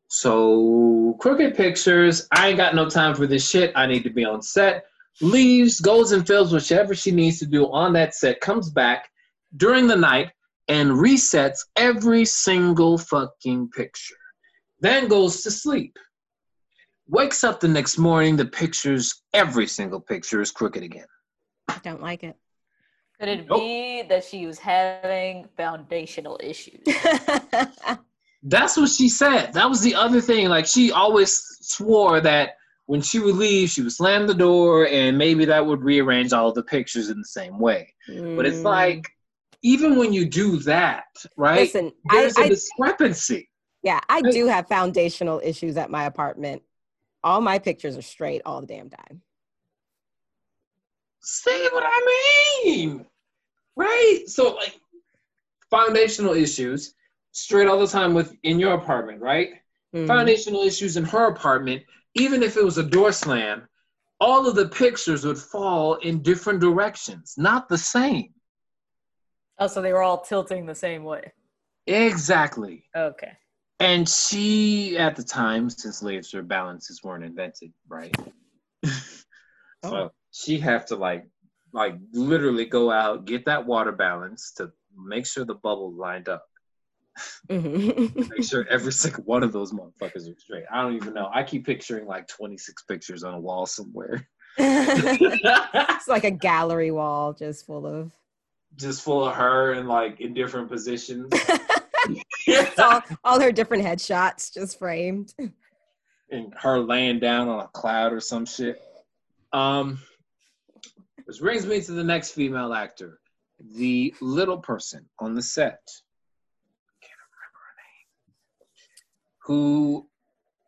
S3: So crooked pictures, I ain't got no time for this shit. I need to be on set. Leaves, goes and fills whichever she needs to do on that set, comes back during the night and resets every single fucking picture. Then goes to sleep. Wakes up the next morning, the pictures, every single picture is crooked again.
S1: I don't like it.
S2: Could it
S3: Nope.
S2: be that she was having foundational issues?
S3: That's what she said. That was the other thing. Like she always swore that when she would leave, she would slam the door and maybe that would rearrange all of the pictures in the same way. But it's
S1: Mm.
S3: like, even when you do that, right?
S1: Listen,
S3: there's a
S1: I
S3: discrepancy.
S1: yeah, I
S3: I-
S1: do have foundational issues at my apartment. All my pictures are straight all the damn time.
S3: See what I mean? Right? So like foundational issues straight all the time with in your apartment, right?
S1: Mhm.
S3: Foundational issues in her apartment, even if it was a door slam, all of the pictures would fall in different directions, not the same.
S2: Oh, so they were all tilting the same way.
S3: Exactly.
S2: Okay.
S3: And she, at the time, since laser balances weren't invented, right? so
S1: Oh.
S3: she have to like, like literally go out, get that water balance to make sure the bubbles lined up.
S1: Mhm.
S3: Make sure every single one of those motherfuckers are straight. I don't even know. I keep picturing like 26 pictures on a wall somewhere.
S1: it's like a gallery wall just full of
S3: Just full of her and like in different positions.
S1: All, all her different headshots just framed.
S3: and her laying down on a cloud or some shit. Um, which brings me to the next female actor, the little person on the set. Can't remember her name. Who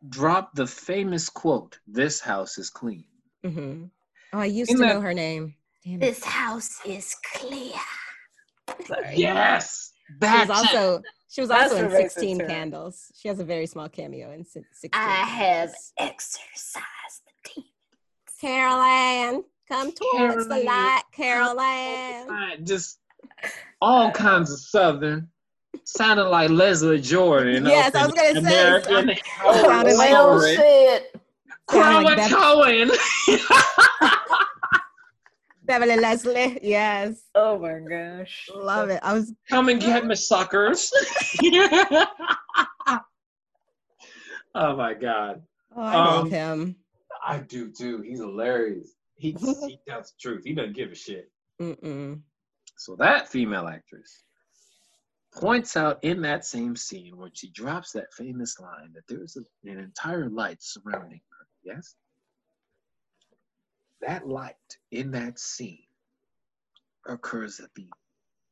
S3: dropped the famous quote, "This house is clean."
S1: hmm Oh, I used
S3: In
S1: to
S3: that-
S1: know her name. Damn it.
S2: This house is clear. Sorry.
S3: Yes,
S1: She was
S3: that's
S1: also she was
S2: That's
S1: also in
S2: what makes it
S1: 16
S2: turn.
S1: Candles. She has a very small cameo in si- 16.
S2: I have
S1: Candles.
S2: exercised the team.
S1: Carol Anne, come towards the
S3: Carol Anne.
S1: light, Carol
S3: Anne. just all kinds of southern. Sounded like Leslie Jordan.
S1: Yes, I was gonna say,
S3: American oh,
S1: sounded like-
S2: well
S3: Horror
S2: said.
S1: Sounded like
S3: Crowan Cohen.
S1: Beverly Leslie. Yes.
S2: Oh my gosh.
S1: Love it. I was
S3: Come and get me, suckers. oh my god.
S1: oh, I love
S3: Um,
S1: him.
S3: I do too. He's hilarious. He, he tells the truth. He doesn't give a shit.
S1: Mm-mm.
S3: So that female actress points out in that same scene when she drops that famous line that there's a, an entire light surrounding her. Yes? That light in that scene occurs at the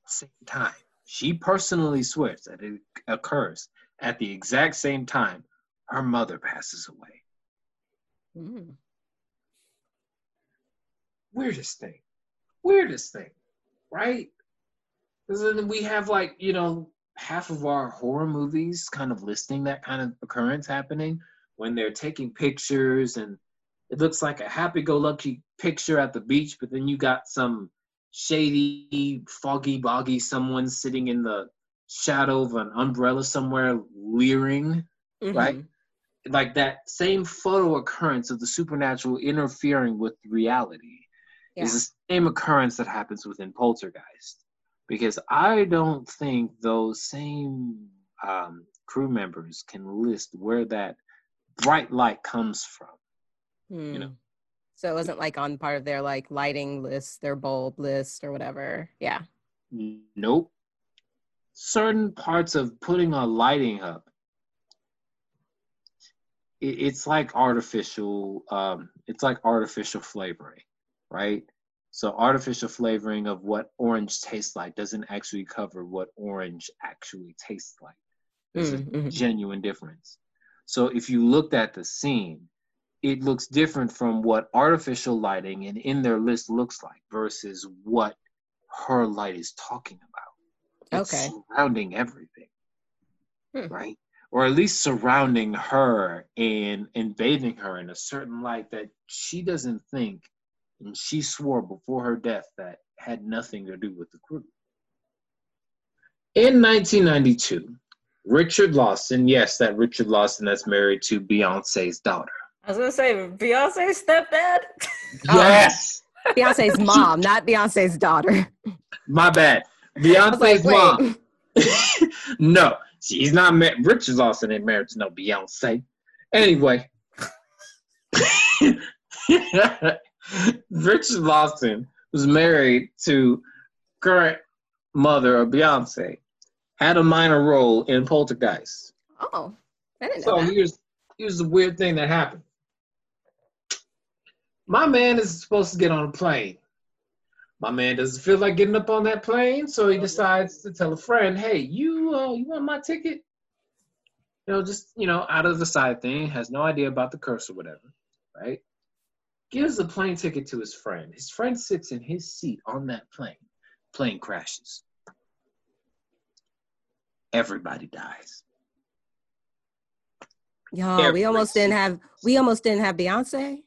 S3: same time. She personally swears that it occurs at the exact same time her mother passes away.
S1: Mm.
S3: weirdest thing. Weirdest thing, right? Because then we have like, you know, half of our horror movies kind of listing that kind of occurrence happening when they're taking pictures and it looks like a happy go lucky picture at the beach, but then you got some shady, foggy, boggy someone sitting in the shadow of an umbrella somewhere leering Right.
S1: Mhm.
S3: like that same photo occurrence of the supernatural interfering with reality
S1: Yeah.
S3: is the same occurrence that happens within poltergeist because i don't think those same um, crew members can list where that bright light comes from
S1: Hmm.
S3: know.
S1: So it wasn't like on part of their like lighting list, their bulb list or whatever. Yeah.
S3: nope certain parts of putting a lighting up it, it's like artificial um it's like artificial flavoring right so artificial flavoring of what orange tastes like doesn't actually cover what orange actually tastes like there's a
S1: Mm, mhm.
S3: genuine difference so if you looked at the scene it looks different from what artificial lighting and in their list looks like versus what her light is talking about it's
S1: Okay.
S3: surrounding everything
S1: Hmm.
S3: right or at least surrounding her and and bathing her in a certain light that she doesn't think and she swore before her death that had nothing to do with the crew in 1992 richard lawson yes that richard lawson that's married to beyonce's daughter
S2: I was gonna say Beyonce's stepdad.
S3: Yes
S1: Beyonce's mom, not Beyonce's daughter.
S3: my bad
S1: I was like,
S3: beyonce's mom no, she's not married. Richard Lawson ain't married to no Beyonce. Anyway, Richard Lawson was married to current mother of Beyonce. Had a minor role in Poltergeist.
S1: Oh, I didn't know
S3: So here's here's the weird thing that happened. My man is supposed to get on a plane. My man doesn't feel like getting up on that plane, so he decides to tell a friend, "Hey, you uh, you want my ticket?" You know, just you know, out of the side thing, has no idea about the curse or whatever, right? Gives the plane ticket to his friend. His friend sits in his seat on that plane. Plane crashes. Everybody dies.
S1: Y'all, we
S3: Every
S1: almost didn't have we almost didn't have Beyonce.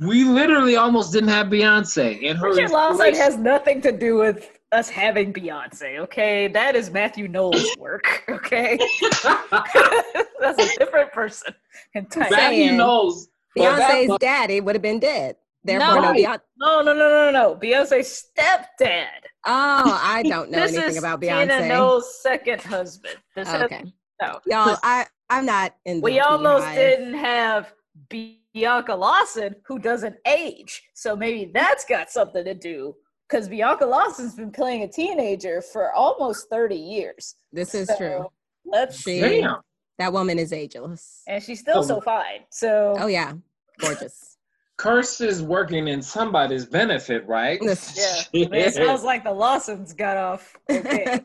S3: We literally almost didn't have Beyonce and her.
S2: Richard Lawson has nothing to do with us having Beyonce. Okay, that is Matthew Knowles' work. Okay, that's a different person entirely.
S3: Matthew
S1: saying.
S3: knows. but that
S1: Beyonce's daddy would have been dead. Therefore,
S2: No.
S1: no Beyonce.
S2: No, no, no, no, no. Beyonce's stepdad.
S1: Oh, I don't know anything
S2: is
S1: about
S2: Tina
S1: Beyonce.
S2: Knowles' second husband. This oh, has-
S1: okay,
S2: no.
S1: y'all, I I'm not in. The
S2: we almost didn't have Bianca Lawson, who doesn't age. So maybe that's got something to do because Bianca Lawson's been playing a teenager for almost 30 years.
S1: This is
S2: So,
S1: true.
S2: Let's
S1: She-
S2: see.
S1: That woman is ageless.
S2: And she's still so fine. So
S1: Oh yeah, gorgeous.
S3: Curse is working in somebody's benefit, right?
S2: Yeah. It sounds like the Lawsons got off. Okay.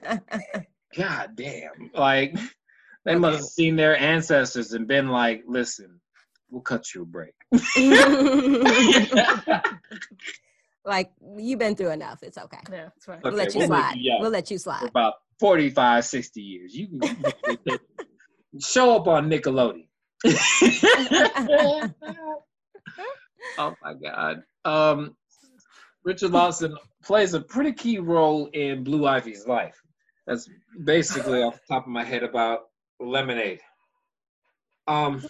S3: God damn. Like they must have seen their ancestors and been like, listen, we'll cut you a break.
S1: like you've been through enough. It's okay.
S2: yeah, that's fine.
S1: We'll
S3: Okay,
S1: let you
S3: we'll
S1: slide.
S3: you young.
S1: We'll let you
S3: For
S1: slide.
S3: about 45, 60 years. You can show up on Nickelodeon. oh my God. Um, Richard Lawson plays a pretty key role in Blue Ivy's life. That's basically off the top of my head about Lemonade. Um,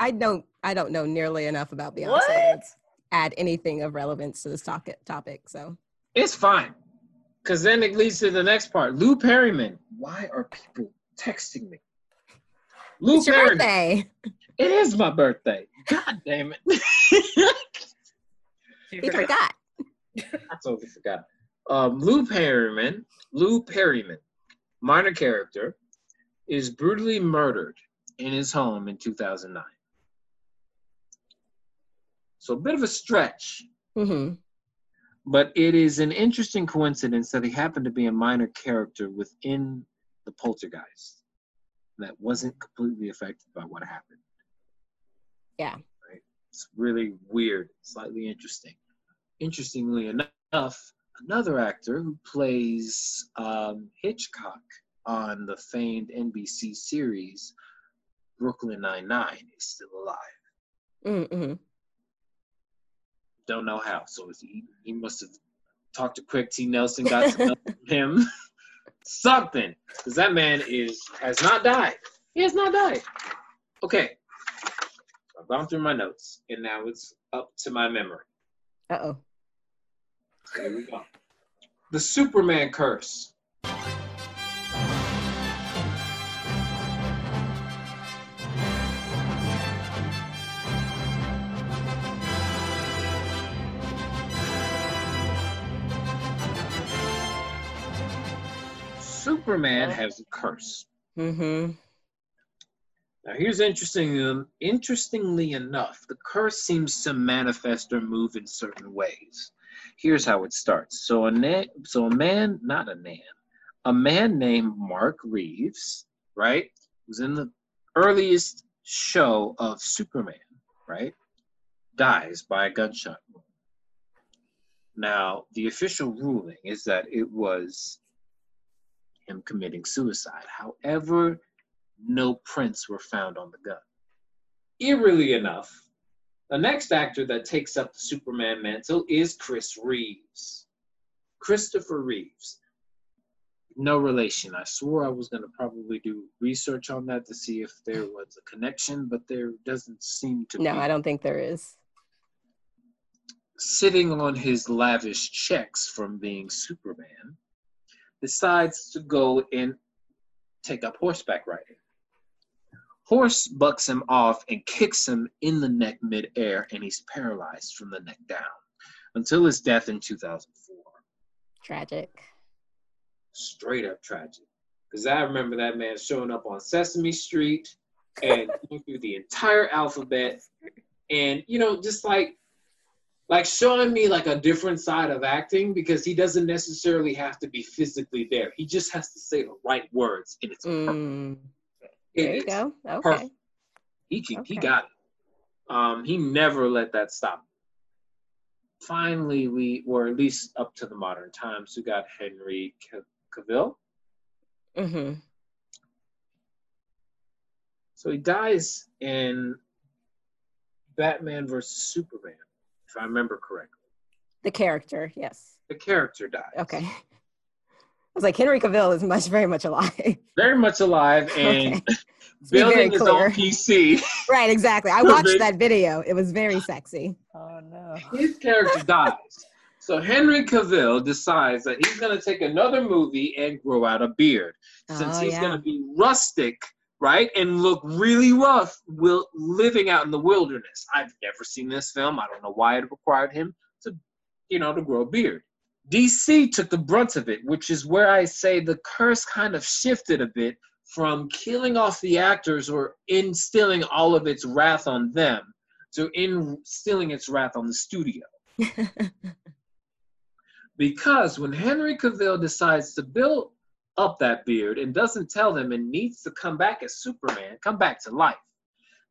S1: I don't. I don't know nearly enough about Beyonce
S2: What?
S1: to add anything of relevance to this topic. Topic. So
S3: it's fine. Because then it leads to the next part. Lou Perryman. Why are people texting me? Lou
S1: it's your
S3: Perryman.
S1: birthday.
S3: It is my birthday. God damn it.
S2: She
S1: You
S2: forgot.
S1: forgot.
S3: I totally forgot. Um, Lou Perryman, Lou Perryman, minor character, is brutally murdered in his home in 2009. So a bit of a stretch,
S1: hmm
S3: but it is an interesting coincidence that he happened to be a minor character within the poltergeist that wasn't completely affected by what happened.
S1: Yeah.
S3: Right? It's really weird, slightly interesting. Interestingly enough, another actor who plays um, Hitchcock on the famed NBC series Brooklyn Nine-Nine is still alive.
S1: hmm
S3: Don't know how. So he, he must have talked to Craig T. Nelson, got to know him. Something. Because that man is has not died. He has not died. Okay. I've gone through my notes, and now it's up to my memory.
S1: Uh oh.
S3: Here we go. The Superman curse. Superman has a curse.
S1: hmm
S3: Now, here's interesting. Um, interestingly enough, the curse seems to manifest or move in certain ways. Here's how it starts. So a na- so a man, not a man, a man named Mark Reeves, right, was in the earliest show of Superman, right, dies by a gunshot wound. Now, the official ruling is that it was him committing suicide. However, no prints were found on the gun. Eerily enough, the next actor that takes up the Superman mantle is Chris Reeves. Christopher Reeves. No relation. I swore I was going to probably do research on that to see if there was a connection, but there doesn't seem to
S1: No,
S3: be.
S1: I don't think there is.
S3: Sitting on his lavish checks from being Superman, decides to go and take up horseback riding. Horse bucks him off and kicks him in the neck midair, and he's paralyzed from the neck down until his death in 2004.
S1: Tragic.
S3: Straight up tragic. Because I remember that man showing up on Sesame Street and going through the entire alphabet, and you know, just like like showing me like a different side of acting because he doesn't necessarily have to be physically there. He just has to say the right words, and it's.
S1: Mm,
S3: It
S1: there you go. Okay.
S3: perfect. He can, he
S1: Okay.
S3: got it. Um, he never let that stop. Finally, we, or at least up to the modern times, we got Henry Cavill.
S1: Mm-hmm.
S3: So he dies in Batman versus Superman, if I remember correctly.
S1: The character, yes.
S3: The character dies.
S1: Okay. I was like, Henry Cavill is much, very much alive.
S3: Very much alive and
S1: Okay. Let's be very
S3: building his own. PC.
S1: Right, exactly. I watched that video. It was very sexy.
S2: Oh no.
S3: His character dies. So Henry Cavill decides that he's going to take another movie and grow out a beard. Since
S1: Oh,
S3: he's
S1: yeah.
S3: going to be rustic, right, and look really rough will, living out in the wilderness. I've never seen this film. I don't know why it required him to you know, to grow a beard. DC took the brunt of it, which is where I say the curse kind of shifted a bit from killing off the actors or instilling all of its wrath on them to instilling its wrath on the studio. because when Henry Cavill decides to build up that beard and doesn't tell them it needs to come back as Superman, come back to life,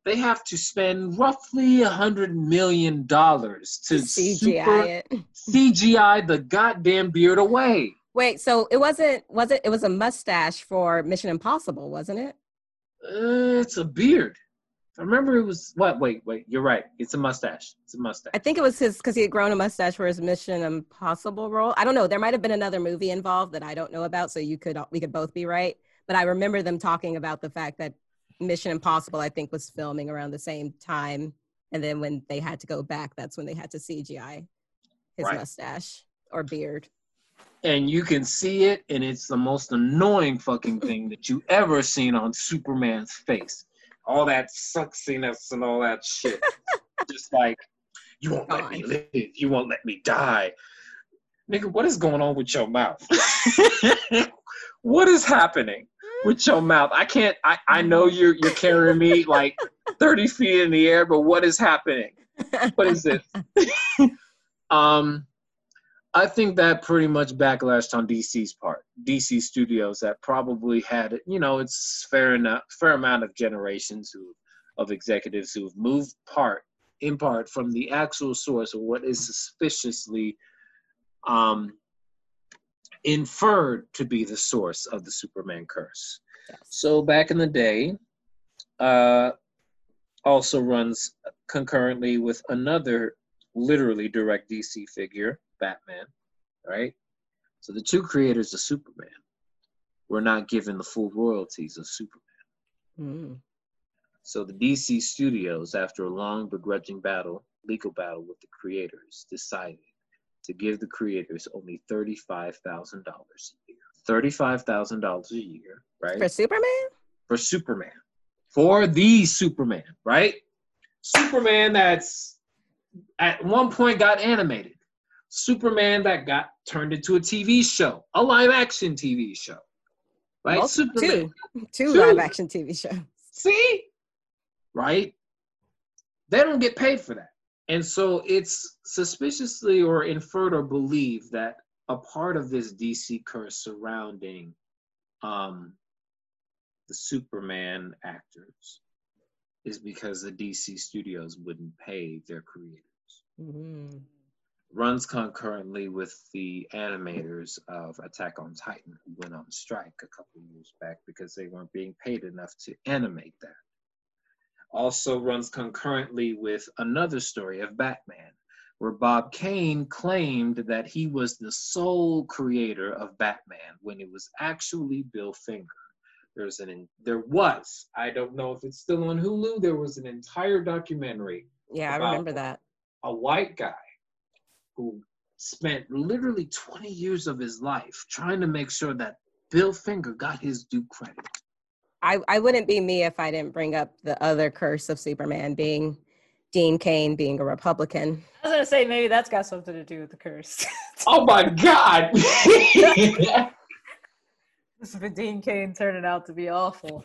S3: they have to spend roughly a hundred million dollars to
S1: CGI
S3: super-
S1: it.
S3: CGI the goddamn beard away.
S1: Wait, so it wasn't was it it was a mustache for Mission Impossible, wasn't it?
S3: Uh, it's a beard. I remember it was what? Wait, wait. You're right. It's a mustache. It's a mustache.
S1: I think it was his because he had grown a mustache for his Mission Impossible role. I don't know. There might have been another movie involved that I don't know about, so you could we could both be right. But I remember them talking about the fact that Mission Impossible, I think, was filming around the same time, and then when they had to go back, that's when they had to CGI his
S3: Right.
S1: mustache or beard.
S3: and you can see it, and it's the most annoying fucking thing that you ever seen on Superman's face. All that sexiness and all that shit. Just like, you won't let me live. You won't let me die. Nigga, what is going on with your mouth? what is happening with your mouth? I can't. I, I know you're you're carrying me like 30 feet in the air, but what is happening? What is this? um, I think that pretty much backlashed on DC's part. DC Studios that probably had, you know, it's fair enough, fair amount of generations who, of executives who've moved part, in part, from the actual source of what is suspiciously um, inferred to be the source of the Superman curse. So back in the day, uh, also runs concurrently with another literally direct DC figure, Batman, right? So the two creators of Superman were not given the full royalties of Superman.
S1: Mm.
S3: So the DC studios, after a long begrudging battle, legal battle with the creators, decided to give the creators only thirty-five thousand dollars a year. Thirty-five thousand dollars a year, right?
S1: For Superman?
S3: for Superman, for the Superman, right? Superman that's at one point got animated. Superman that got turned into a TV show, a live action TV show. Right?
S1: Well,
S3: Superman.
S1: two, two
S3: Two.
S1: live action TV shows.
S3: See? Right? They don't get paid for that. And so it's suspiciously or inferred or believed that a part of this DC curse surrounding um, the Superman actors is because the DC studios wouldn't pay their creators.
S1: Mhm.
S3: Runs concurrently with the animators of Attack on Titan, who went on strike a couple years back because they weren't being paid enough to animate that. Also runs concurrently with another story of Batman, where Bob Kane claimed that he was the sole creator of Batman when it was actually Bill Finger. There's an there was I don't know if it's still on Hulu. There was an entire documentary
S1: Yeah, I remember that.
S3: a white guy who spent literally 20 years of his life trying to make sure that Bill Finger got his due credit.
S1: I, I wouldn't be me if I didn't bring up the other curse of Superman being Dean Cain being a Republican.
S2: I was gonna say maybe that's got something to do with the curse.
S3: Oh my God!
S2: this is Dean Cain turning out to be awful.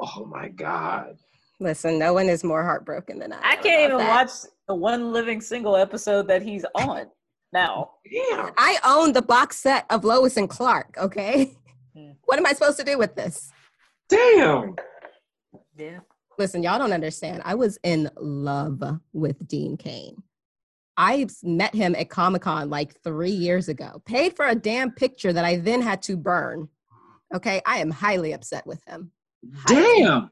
S3: oh my God!
S1: Listen, no one is more heartbroken than I.
S2: I can't even
S1: that.
S2: watch the one living single episode that he's on now.
S3: Damn!
S1: I own the box set of Lois and Clark, okay?
S2: Hmm.
S1: What am I supposed to do with this?
S3: Damn!
S2: Yeah.
S1: Listen, y'all don't understand. I was in love with Dean Cain. I met him at Comic Con like three years ago, paid for a damn picture that I then had to burn. Okay, I am highly upset with him.
S3: Damn!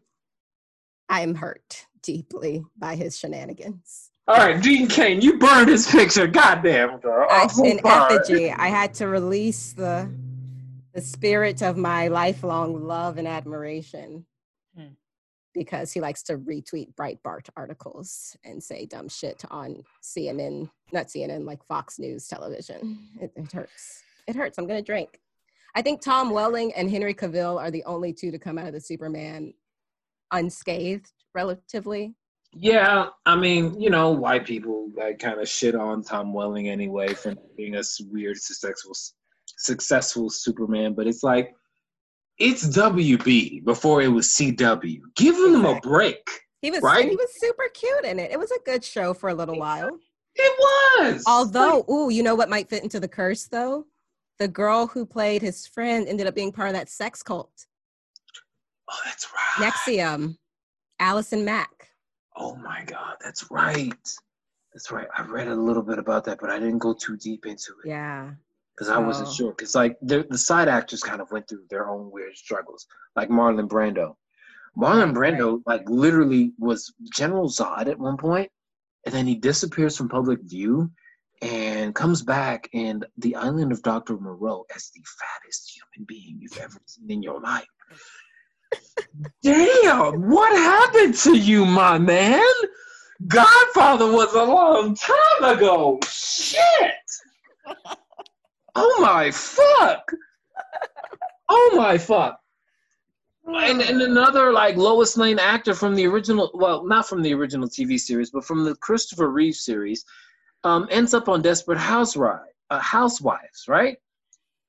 S1: I am hurt deeply by his shenanigans.
S3: All right, Gene Kane, you burned his picture. Goddamn, girl.
S1: I,
S3: I'm
S1: in
S3: sorry.
S1: effigy, I had to release the the spirit of my lifelong love and admiration
S2: Hmm.
S1: because he likes to retweet Breitbart articles and say dumb shit on CNN, not CNN, like Fox News television. It, it hurts. It hurts. I'm gonna drink. I think Tom Welling and Henry Cavill are the only two to come out of the Superman unscathed, relatively.
S3: Yeah, I mean, you know, white people like kind of shit on Tom Welling anyway for being a weird successful successful Superman, but it's like it's WB before it was CW. Give them a break.
S1: He was
S3: Right?
S1: he was super cute in it. It was a good show for a little while.
S3: It was.
S1: Although, ooh, you know what might fit into the curse though? The girl who played his friend ended up being part of that sex cult.
S3: oh, that's right.
S1: NXIVM, Allison Mack.
S3: Oh my God, that's right. That's right. I read a little bit about that, but I didn't go too deep into it.
S1: Yeah.
S3: because I wasn't
S1: oh.
S3: sure. Because like the the side actors kind of went through their own weird struggles, like Marlon Brando. Marlon
S1: Right,
S3: Brando like literally was General Zod at one point, and then he disappears from public view, and comes back in the island of Doctor Moreau as the fattest human being you've ever seen in your life. Damn, what happened to you, my man? Godfather was a long time ago. Shit. Oh my fuck! Oh my fuck! And and another like Lois Lane actor from the original, well, not from the original TV series, but from the Christopher Reeve series, um, ends up on Desperate Housewives, uh, Housewives, right?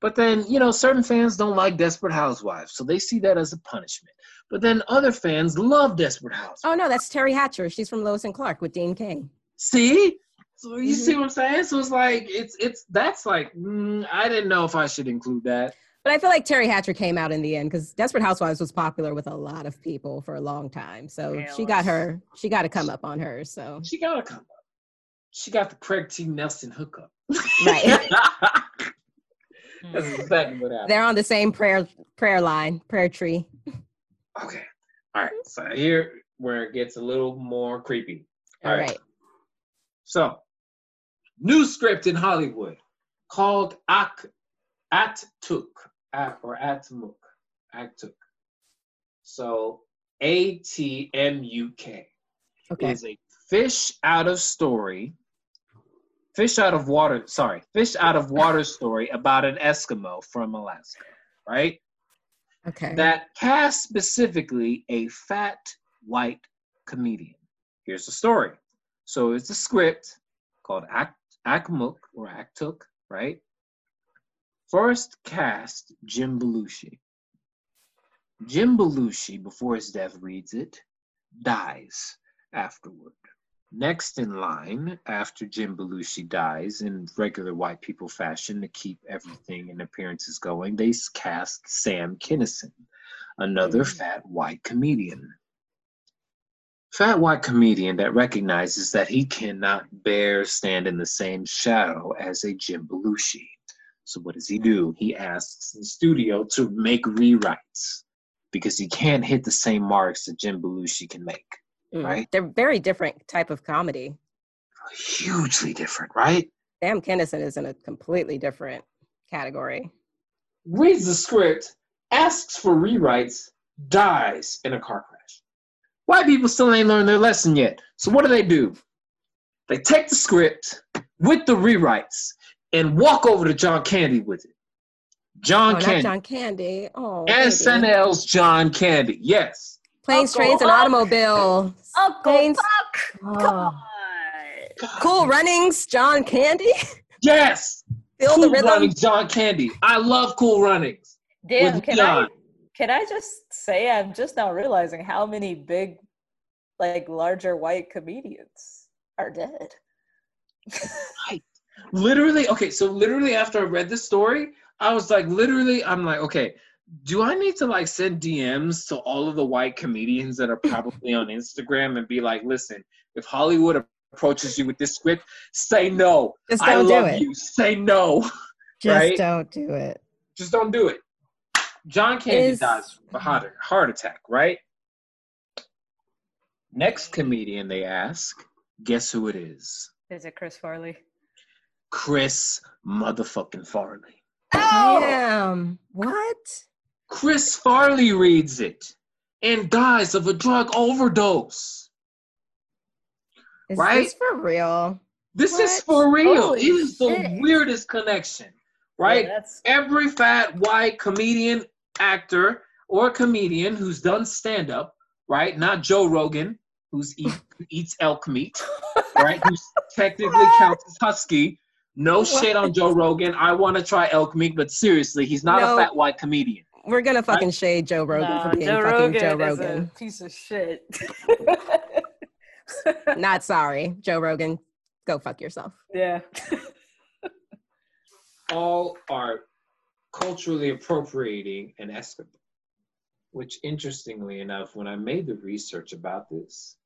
S3: But then you know certain fans don't like Desperate Housewives, so they see that as a punishment. But then other fans love Desperate Housewives.
S1: Oh no, that's Teri Hatcher. She's from Lois and Clark with Dean King.
S3: See? So you
S1: Mhm.
S3: see what I'm saying? So it's like it's it's that's like mm, I didn't know if I should include that.
S1: But I feel like Teri Hatcher came out in the end because Desperate Housewives was popular with a lot of people for a long time. So
S2: Yeah,
S1: she got her, she got to come up on her. So
S3: She gotta come up. She got the Craig T. Nelson hookup.
S1: Right.
S3: That's exactly what happened.
S1: they're on the same prayer prayer line, prayer tree.
S3: Okay. All right. So here where it gets a little more creepy.
S1: All
S3: All
S1: right.
S3: right. So, new script in Hollywood called Ak Atuk At or Atmuk Atuk. So A T M U K
S1: Okay.
S3: is a fish out of story. Fish out of water. Sorry, fish out of water story about an Eskimo from Alaska, right?
S1: Okay.
S3: that cast specifically a fat white comedian. Here's the story. So it's a script called Ak- Akmuk or Aktuk, right? First cast Jim Belushi. Jim Belushi, before his death, reads it, dies afterward. Next in line, after Jim Belushi dies, in regular white people fashion to keep everything in appearances going, they cast Sam Kinison, another mm. fat white comedian. Fat white comedian that recognizes that he cannot bear stand in the same shadow as a Jim Belushi. So what does he do? He asks the studio to make rewrites because he can't hit the same marks that Jim Belushi can make.
S1: Mm.
S3: right.
S1: They're very different type of comedy.
S3: Hugely different, right?
S1: Sam Kinison is in a completely different category.
S3: reads the script, asks for rewrites, dies in a car crash. White people still ain't learned their lesson yet. So what do they do? They take the script with the rewrites and walk over to John Candy with it. John
S1: oh, not
S3: Candy.
S1: John Candy. Oh, baby.
S3: SNL's John Candy. Yes.
S1: Planes,
S2: Uncle
S1: trains, and
S2: Buck.
S1: automobiles.
S2: Uncle
S1: Planes-
S2: Buck,
S1: Oh.
S2: come on.
S1: Cool Runnings, John Candy.
S3: Yes.
S1: Feel
S3: cool
S1: the rhythm.
S3: Runnings, John Candy. I love Cool Runnings.
S2: Damn,
S3: With
S2: can I can I just say I'm just now realizing how many big, like larger white comedians are dead.
S3: literally okay so literally after i read the story i was like literally i'm like okay do i need to like send dms to all of the white comedians that are probably on instagram and be like listen if hollywood approaches you with this script say no
S1: Just
S3: i
S1: don't do
S3: love
S1: it.
S3: you say no
S1: Just
S3: right?
S1: don't do it.
S3: just don't do it john candy
S1: Is-
S3: dies of a heart, heart attack right next comedian they ask guess who it is
S2: Is it Chris Farley?
S3: chris motherfucking farley Oh!
S1: Damn. What?
S3: Chris Farley reads it and dies of a drug overdose.
S1: Is
S3: Right?
S1: this is for real?
S3: This is for real.
S2: Holy
S3: it is the
S2: shit.
S3: weirdest connection, right?
S2: Yeah,
S3: Every fat white comedian, actor, or comedian who's done stand up, right? Not Joe Rogan, who's eat, who eats elk meat, right? Who technically counts as husky. No shit on Joe Rogan. I want to try elk meat, but seriously, he's not
S1: No.
S3: a fat white comedian.
S1: We're gonna fucking shade Joe Rogan
S2: Nah,
S1: for being
S2: Joe
S1: fucking
S2: Rogan
S1: Joe
S2: is
S1: Rogan.
S2: a piece of shit.
S1: Not sorry, Joe Rogan. Go fuck yourself.
S2: yeah.
S3: all are culturally appropriating an Eskimo. Which, interestingly enough, when I made the research about this,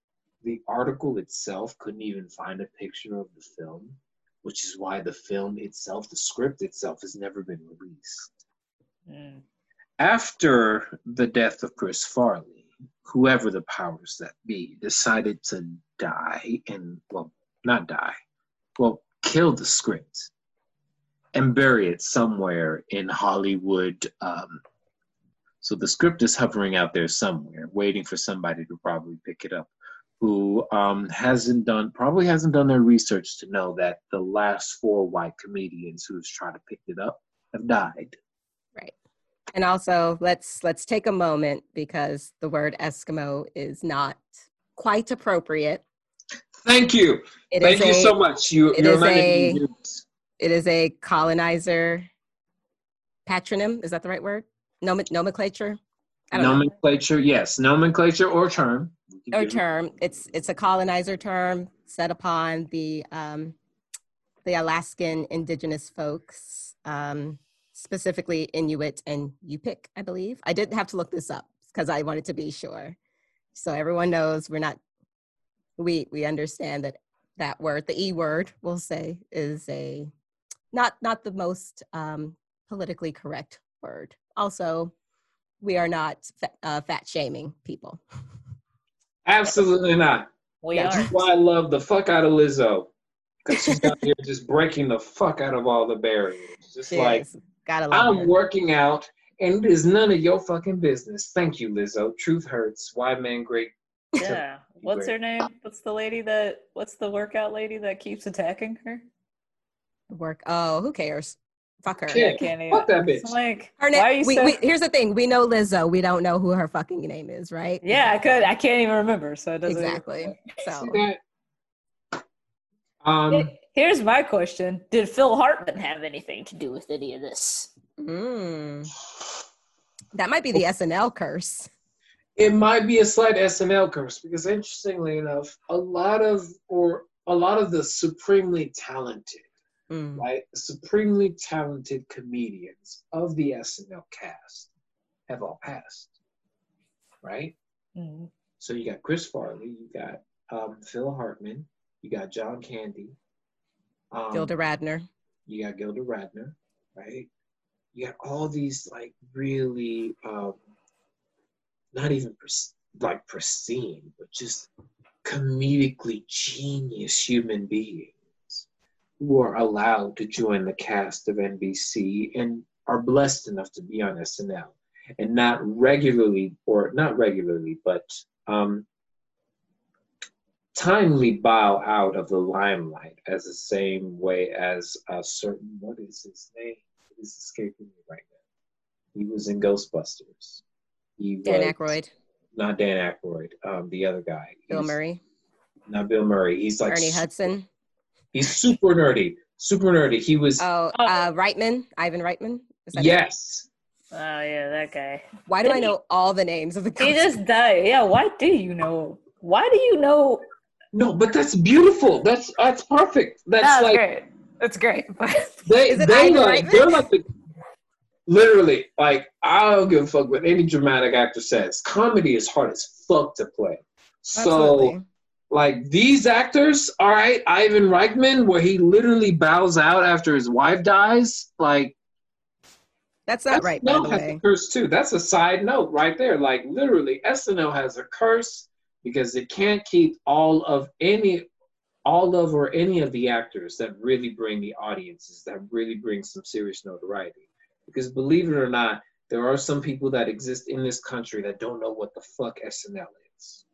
S3: the article itself couldn't even find a picture of the film, which is why the film itself, the script itself, has never been released.
S2: Mm.
S3: After the death of Chris Farley, whoever the powers that be decided to die and, well, not die, well, kill the script and bury it somewhere in Hollywood. Um, so the script is hovering out there somewhere, waiting for somebody to probably pick it up, who um, hasn't done, probably hasn't done their research to know that the last four white comedians who's tried to pick it up have died.
S1: And also, let's let's take a moment because the word Eskimo is not quite appropriate.
S3: Thank you.
S1: It
S3: Thank you
S1: a,
S3: so much. You,
S1: it is a- It is a colonizer patronym. Is that the right word? Nom- nomenclature. Don't know.
S3: nomenclature. Yes, nomenclature or term.
S1: Or term. It's it's a colonizer term set upon the um, the Alaskan indigenous folks, um, specifically Inuit and Yupik, I believe. I didn't have to look this up because I wanted to be sure, so everyone knows we're not. We we understand that that word, the e word, we'll say, is a not not the most um, politically correct word. Also, we are not fa- uh, fat shaming people.
S3: Absolutely not.
S2: We
S3: That's
S2: are.
S3: why I love the fuck out of Lizzo. Because she's out here just breaking the fuck out of all the barriers. Just like,
S1: Yes, gotta love
S3: I'm
S1: her.
S3: working out and it is none of your fucking business. Thank you, Lizzo. Truth hurts. Why man great?
S2: Yeah. What's her name? What's the lady that? What's the workout lady that keeps attacking her?
S1: work. Oh, who cares? Fuck her.
S3: Yeah.
S2: I can't even.
S3: Fuck that
S2: It's
S3: bitch.
S2: like,
S1: Her
S2: why are
S1: name.
S2: you
S1: We,
S2: so?
S1: we, here's the thing. We know Lizzo. We don't know who her fucking name is, right?
S2: yeah, I could. I can't even remember. So it doesn't. even-
S1: Exactly. So
S3: Um, that?
S2: Here's my question: Did Phil Hartman have anything to do with any of this?
S1: mm, that might be the SNL curse.
S3: it might be a slight SNL curse because interestingly enough, a lot of or a lot of the supremely talented,
S1: Mm.
S3: right, supremely talented comedians of the SNL cast have all passed, right?
S2: Mm.
S3: So you got Chris Farley, you got um, Phil Hartman, you got John Candy, um,
S1: Gilda Radner.
S3: you got Gilda Radner, right? You got all these like really um, not even pris- like pristine, but just comedically genius human beings who are allowed to join the cast of NBC and are blessed enough to be on SNL and not regularly or not regularly, but um, timely bow out of the limelight as the same way as a certain what is his name? It is escaping me right now. He was in Ghostbusters. He
S1: Dan
S3: was-
S1: Aykroyd.
S3: Not Dan Aykroyd. Um, the other guy.
S1: Bill
S3: He's-
S1: Murray.
S3: Not Bill Murray. He's like
S1: Ernie
S3: su-
S1: Hudson.
S3: He's super nerdy. Super nerdy. He was
S1: Oh, uh, Reitman. Ivan Reitman. Is that
S3: yes.
S2: Oh yeah, that guy.
S1: Why do I
S2: Didn't he-
S1: know all the names of the
S2: He just died. Yeah. Why do you know? Why do you know?
S3: No, but that's beautiful. That's that's perfect. That's
S2: That's
S3: like
S2: great. That's great.
S3: they
S1: Is it
S3: they
S1: Ivan
S3: like they're like the literally like I don't give a fuck what any dramatic actor says. Comedy is hard as fuck to play. So
S1: Absolutely.
S3: like these actors, all right, Ivan Reitman, where he literally bows out after his wife dies, like
S1: That's not right, by the
S3: has
S1: way.
S3: a curse too. That's a side note right there. Like literally, SNL has a curse because it can't keep all of any, all of or any of the actors that really bring the audiences, that really bring some serious notoriety. Because believe it or not, there are some people that exist in this country that don't know what the fuck SNL is.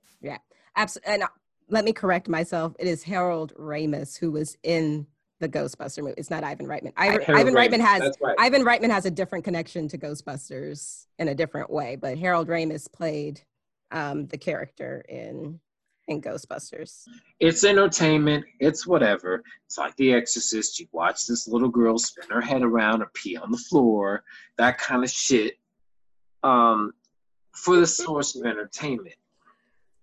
S1: Abs- and uh, let me correct myself. It is Harold Ramis who was in the Ghostbuster movie. It's not Ivan Reitman. Ivan, Ivan Reitman
S3: Ramis,
S1: has
S3: right.
S1: Ivan Reitman has a different connection to Ghostbusters in a different way, but Harold Ramis played um, the character in in Ghostbusters.
S3: It's entertainment. It's whatever. It's like The Exorcist. You watch this little girl spin her head around or pee on the floor, that kind of shit. Um, for the source of entertainment.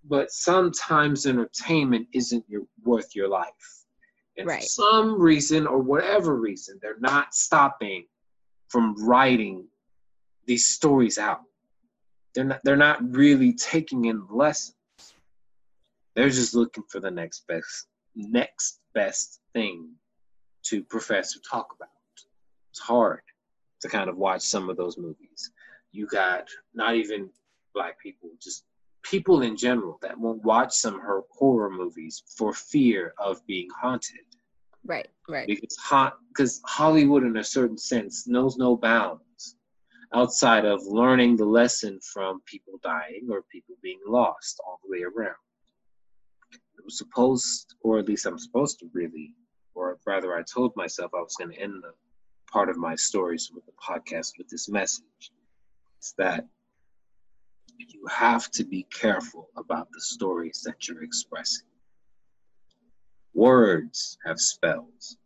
S3: But sometimes entertainment isn't your, worth your life. And
S1: Right.
S3: for some reason or whatever reason, they're not stopping from writing these stories out. They're not they're not really taking in lessons. They're just looking for the next best next best thing to profess or talk about. It's hard to kind of watch some of those movies. You got not even black people, just people in general that won't watch some hor- horror movies for fear of being haunted
S1: Right, right.
S3: because hot because Hollywood in a certain sense knows no bounds outside of learning the lesson from people dying or people being lost all the way around. It was supposed, or at least I'm supposed to really, or rather, I told myself I was going to end the part of my stories with the podcast with this message. It's that you have to be careful about the stories that you're expressing. Words have spells.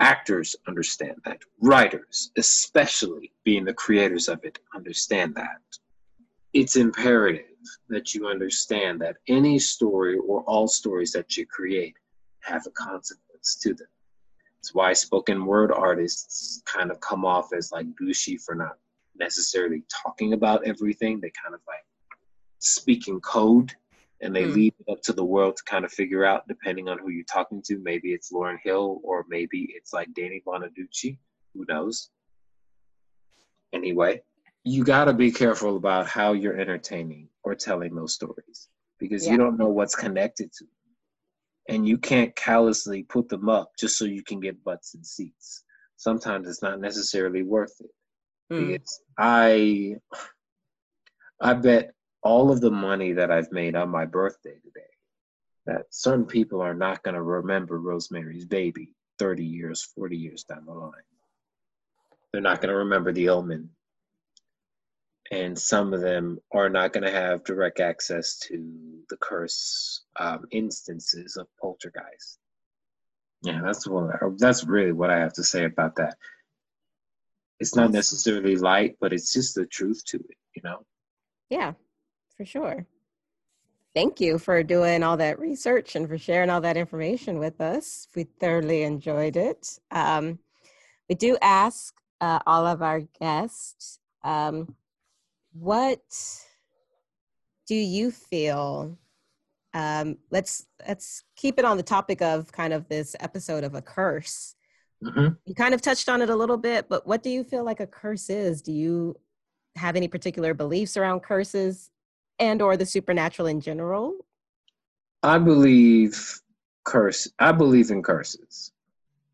S3: Actors understand that. Writers, especially being the creators of it, understand that. It's imperative that you understand that any story or all stories that you create have a consequence to them. It's why spoken word artists kind of come off as like douchey for not necessarily talking about everything. They kind of like speak in code and they
S1: Mm.
S3: leave it up to the world to kind of figure out depending on who you're talking to. Maybe it's Lauryn Hill or maybe it's like Danny Bonaducci. Who knows? Anyway, you got to be careful about how you're entertaining or telling those stories because
S1: Yeah.
S3: you don't know what's connected to them. And you can't callously put them up just so you can get butts and seats. Sometimes it's not necessarily worth it
S1: Mm.
S3: because I I bet all of the money that I've made on my birthday today that certain people are not going to remember Rosemary's Baby 30 years, 40 years down the line. They're not going to remember The Omen. And some of them are not going to have direct access to the curse um, instances of poltergeist. Yeah, that's what that's really what I have to say about that. It's not necessarily light, but it's just the truth to it, you know.
S1: Yeah, for sure. Thank you for doing all that research and for sharing all that information with us. We thoroughly enjoyed it. Um, we do ask uh, all of our guests, um, what do you feel? Um, let's let's keep it on the topic of kind of this episode of a curse.
S3: Mhm.
S1: You kind of touched on it a little bit, but what do you feel like a curse is? Do you have any particular beliefs around curses and or the supernatural in general?
S3: I believe curse. I believe in curses.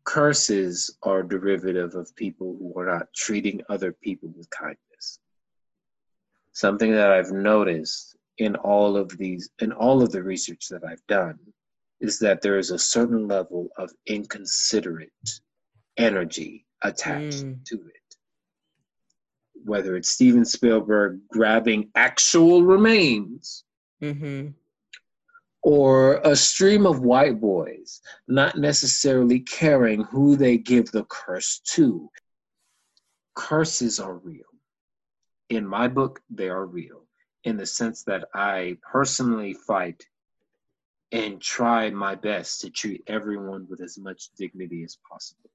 S3: Curses are derivative of people who are not treating other people with kindness. Something that I've noticed in all of these, in all of the research that I've done, is that there is a certain level of inconsiderate energy attached
S1: Mm.
S3: to it. Whether it's Steven Spielberg grabbing actual remains
S1: Mm-hmm.
S3: or a stream of white boys not necessarily caring who they give the curse to. Curses are real. In my book, they are real in the sense that I personally fight and try my best to treat everyone with as much dignity as possible.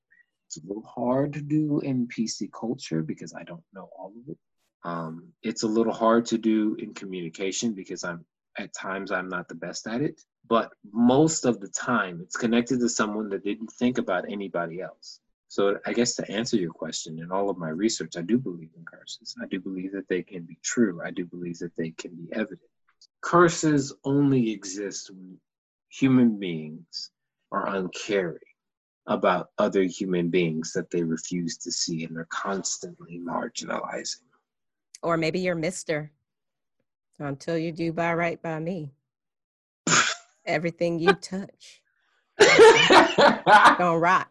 S3: It's a little hard to do in PC culture because I don't know all of it. Um, it's a little hard to do in communication because I'm at times I'm not the best at it, but most of the time it's connected to someone that didn't think about anybody else. So I guess to answer your question, in all of my research, I do believe in curses. I do believe that they can be true. I do believe that they can be evident. Curses only exist when human beings are uncaring about other human beings that they refuse to see and are constantly marginalizing.
S1: Or maybe you're Mister. Until you do by right by me. Everything you touch gonna rock.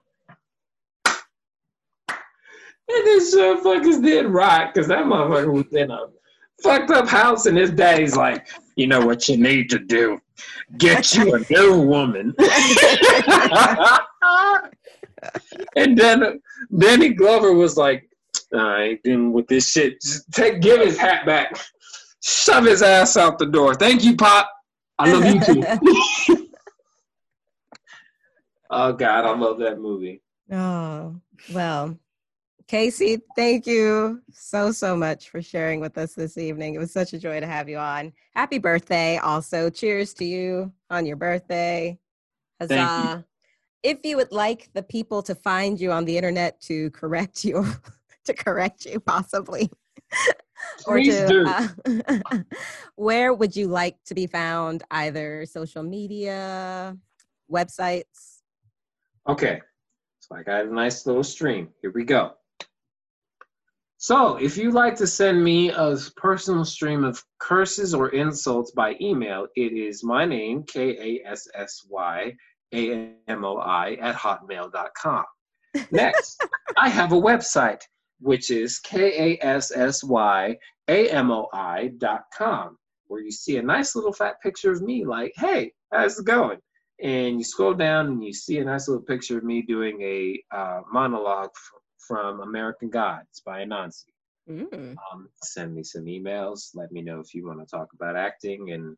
S3: And this motherfucker's did right because that motherfucker was in a fucked up house, and his daddy's like, you know what you need to do? Get you a new woman. and then Danny Glover was like, I ain't dealing with this shit. Just take give his hat back. Shove his ass out the door. Thank you, Pop. I love you too. oh God, I love that movie.
S1: Oh, well, Casey, thank you so, so much for sharing with us this evening. It was such a joy to have you on. Happy birthday, also. Cheers to you on your birthday. Huzzah.
S3: Thank you.
S1: If you would like the people to find you on the internet to correct you, to correct you possibly,
S3: Please do.
S1: uh, where would you like to be found? Either social media, websites?
S3: Okay. So I got a nice little stream. Here we go. So if you'd like to send me a personal stream of curses or insults by email, it is my name, K A S S Y A M O I, at hotmail.com. Next, I have a website, which is K A S S Y A M O I dot com, where you see a nice little fat picture of me, like, hey, how's it going? and you scroll down and you see a nice little picture of me doing a uh, monologue from American Gods by Anansi.
S1: Mm.
S3: Um, send me some emails. Let me know if you want to talk about acting and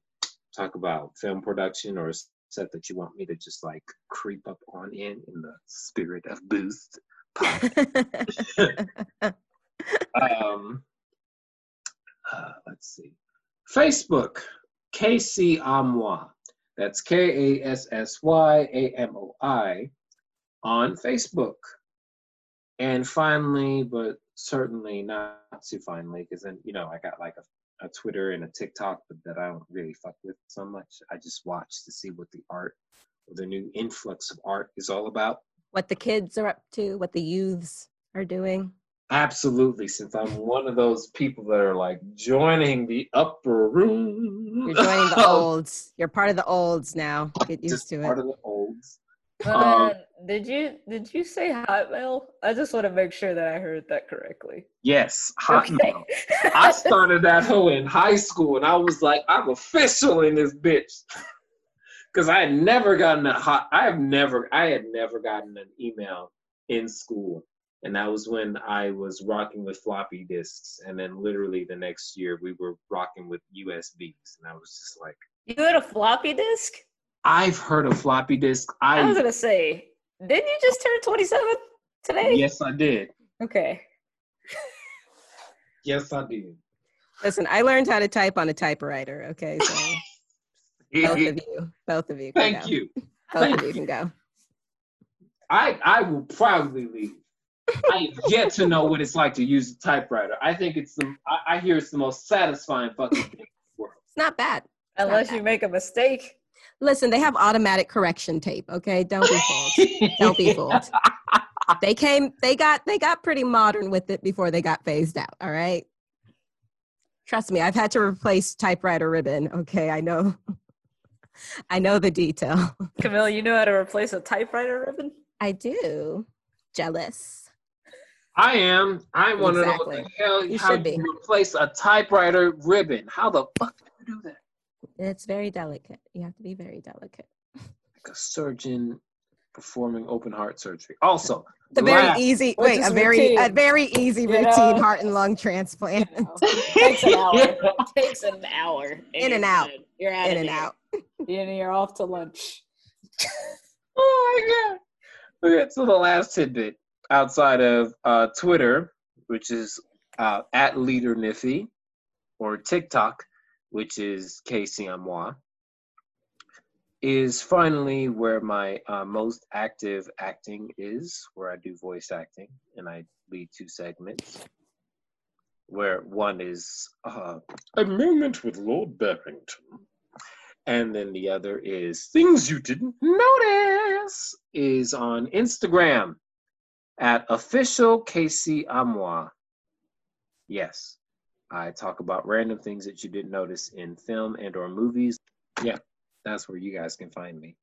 S3: talk about film production or set that you want me to just like creep up on in in the spirit of Boozed. um, uh, let's see. Facebook, Kassy Amoi. That's K A S S Y A M O I on Facebook. And finally, but certainly not too finally, because then, you know, I got like a, a Twitter and a TikTok, but that I don't really fuck with so much. I just watch to see what the art or the new influx of art is all about.
S1: what the kids are up to, what the youths are doing.
S3: Absolutely, since I'm one of those people that are like joining the upper room.
S1: You're joining the olds. You're part of the olds now. Get used
S3: Just
S1: to
S3: part
S1: it.
S3: of the olds.
S2: Uh,
S3: Um,
S2: did you did you say Hotmail? I just want to make sure that I heard that correctly.
S3: Yes, Hotmail.
S2: Okay.
S3: I started that hoe in high school, and I was like, I'm official in this bitch. Because I had never gotten a hot. I have never. I had never gotten an email in school, and that was when I was rocking with floppy disks. And then literally the next year, we were rocking with USBs, and I was just like,
S2: you had a floppy disk?
S3: I've heard of floppy disk.
S2: I was gonna say, didn't you just turn 27 today?
S3: yes, I did.
S2: Okay.
S3: Yes, I did.
S1: Listen, I learned how to type on a typewriter. Okay, so both of you, both of you.
S3: Thank
S1: go.
S3: you.
S1: Both
S3: Thank
S1: of you can go.
S3: I I will proudly leave. I have yet to know what it's like to use a typewriter. I think it's the I, I hear it's the most satisfying fucking thing in the world.
S1: It's not bad.
S2: Unless
S1: bad.
S2: you make a mistake.
S1: Listen, they have automatic correction tape. Okay, don't be fooled. Don't be fooled. They came. They got. They got pretty modern with it before they got phased out. All right. Trust me, I've had to replace typewriter ribbon. Okay, I know. I know the detail.
S2: Camille, you know how to replace a typewriter ribbon?
S1: I do. Jealous.
S3: I am. I want to know
S1: Exactly.
S3: what the hell
S1: You
S3: how
S1: be.
S3: you replace a typewriter ribbon. How the fuck do you do that?
S1: It's very delicate. You have to be very delicate.
S3: Like a surgeon performing open heart surgery. Also,
S1: the very
S3: laugh.
S1: easy. Wait, a very a
S2: routine.
S1: very easy
S2: You
S1: routine
S2: know?
S1: heart and lung transplant.
S2: You know, takes an hour. takes an hour.
S1: In and
S2: you're
S1: out.
S2: good. You're out
S1: In and
S2: there.
S1: out.
S2: And you're off to lunch.
S3: Oh my god. Okay, so the last tidbit outside of uh, Twitter, which is uh, at Leader Niffy, or TikTok, which is Casey KCMY, is finally where my uh, most active acting is, where I do voice acting and I lead two segments. Where one is uh, a moment with Lord Barrington, and then the other is things you didn't notice is on Instagram at official Casey Amois. Yes, I talk about random things that you didn't notice in film and or movies. Yeah, that's where you guys can find me.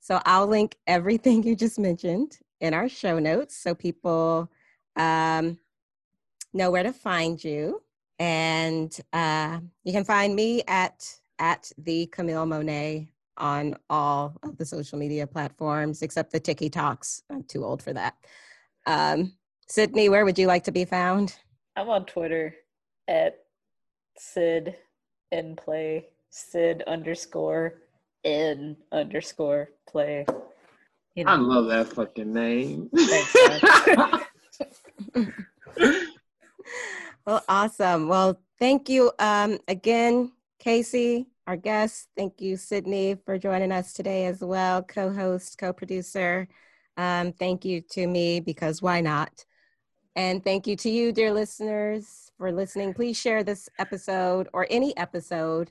S1: So I'll link everything you just mentioned in our show notes so people um, know where to find you. And uh, you can find me at at the Camille Monet on all of the social media platforms except the Tiki Talks. I'm too old for that. Um, Sydney, where would you like to be found?
S2: I'm on Twitter at Sid in play Sid underscore in underscore play. You
S3: I love that fucking name.
S1: Well, awesome. Well, thank you um, again, Casey, our guest. Thank you, Sydney, for joining us today as well, co host, co producer. Um, thank you to me because why not? And thank you to you, dear listeners, for listening. Please share this episode or any episode.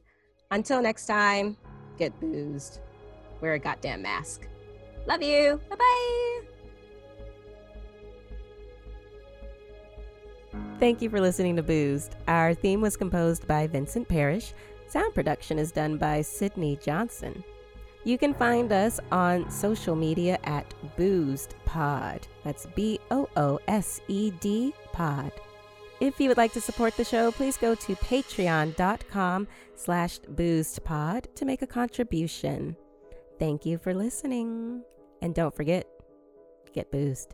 S1: Until next time, get boozed. Wear a goddamn mask. Love you. Bye bye. Thank you for listening to Boozed. Our theme was composed by Vincent Parrish. Sound production is done by Sydney Johnson. You can find us on social media at Boozed Pod. That's B O O S E D Pod. If you would like to support the show, please go to patreon.com slash boozedpod to make a contribution. Thank you for listening. And don't forget, get boozed.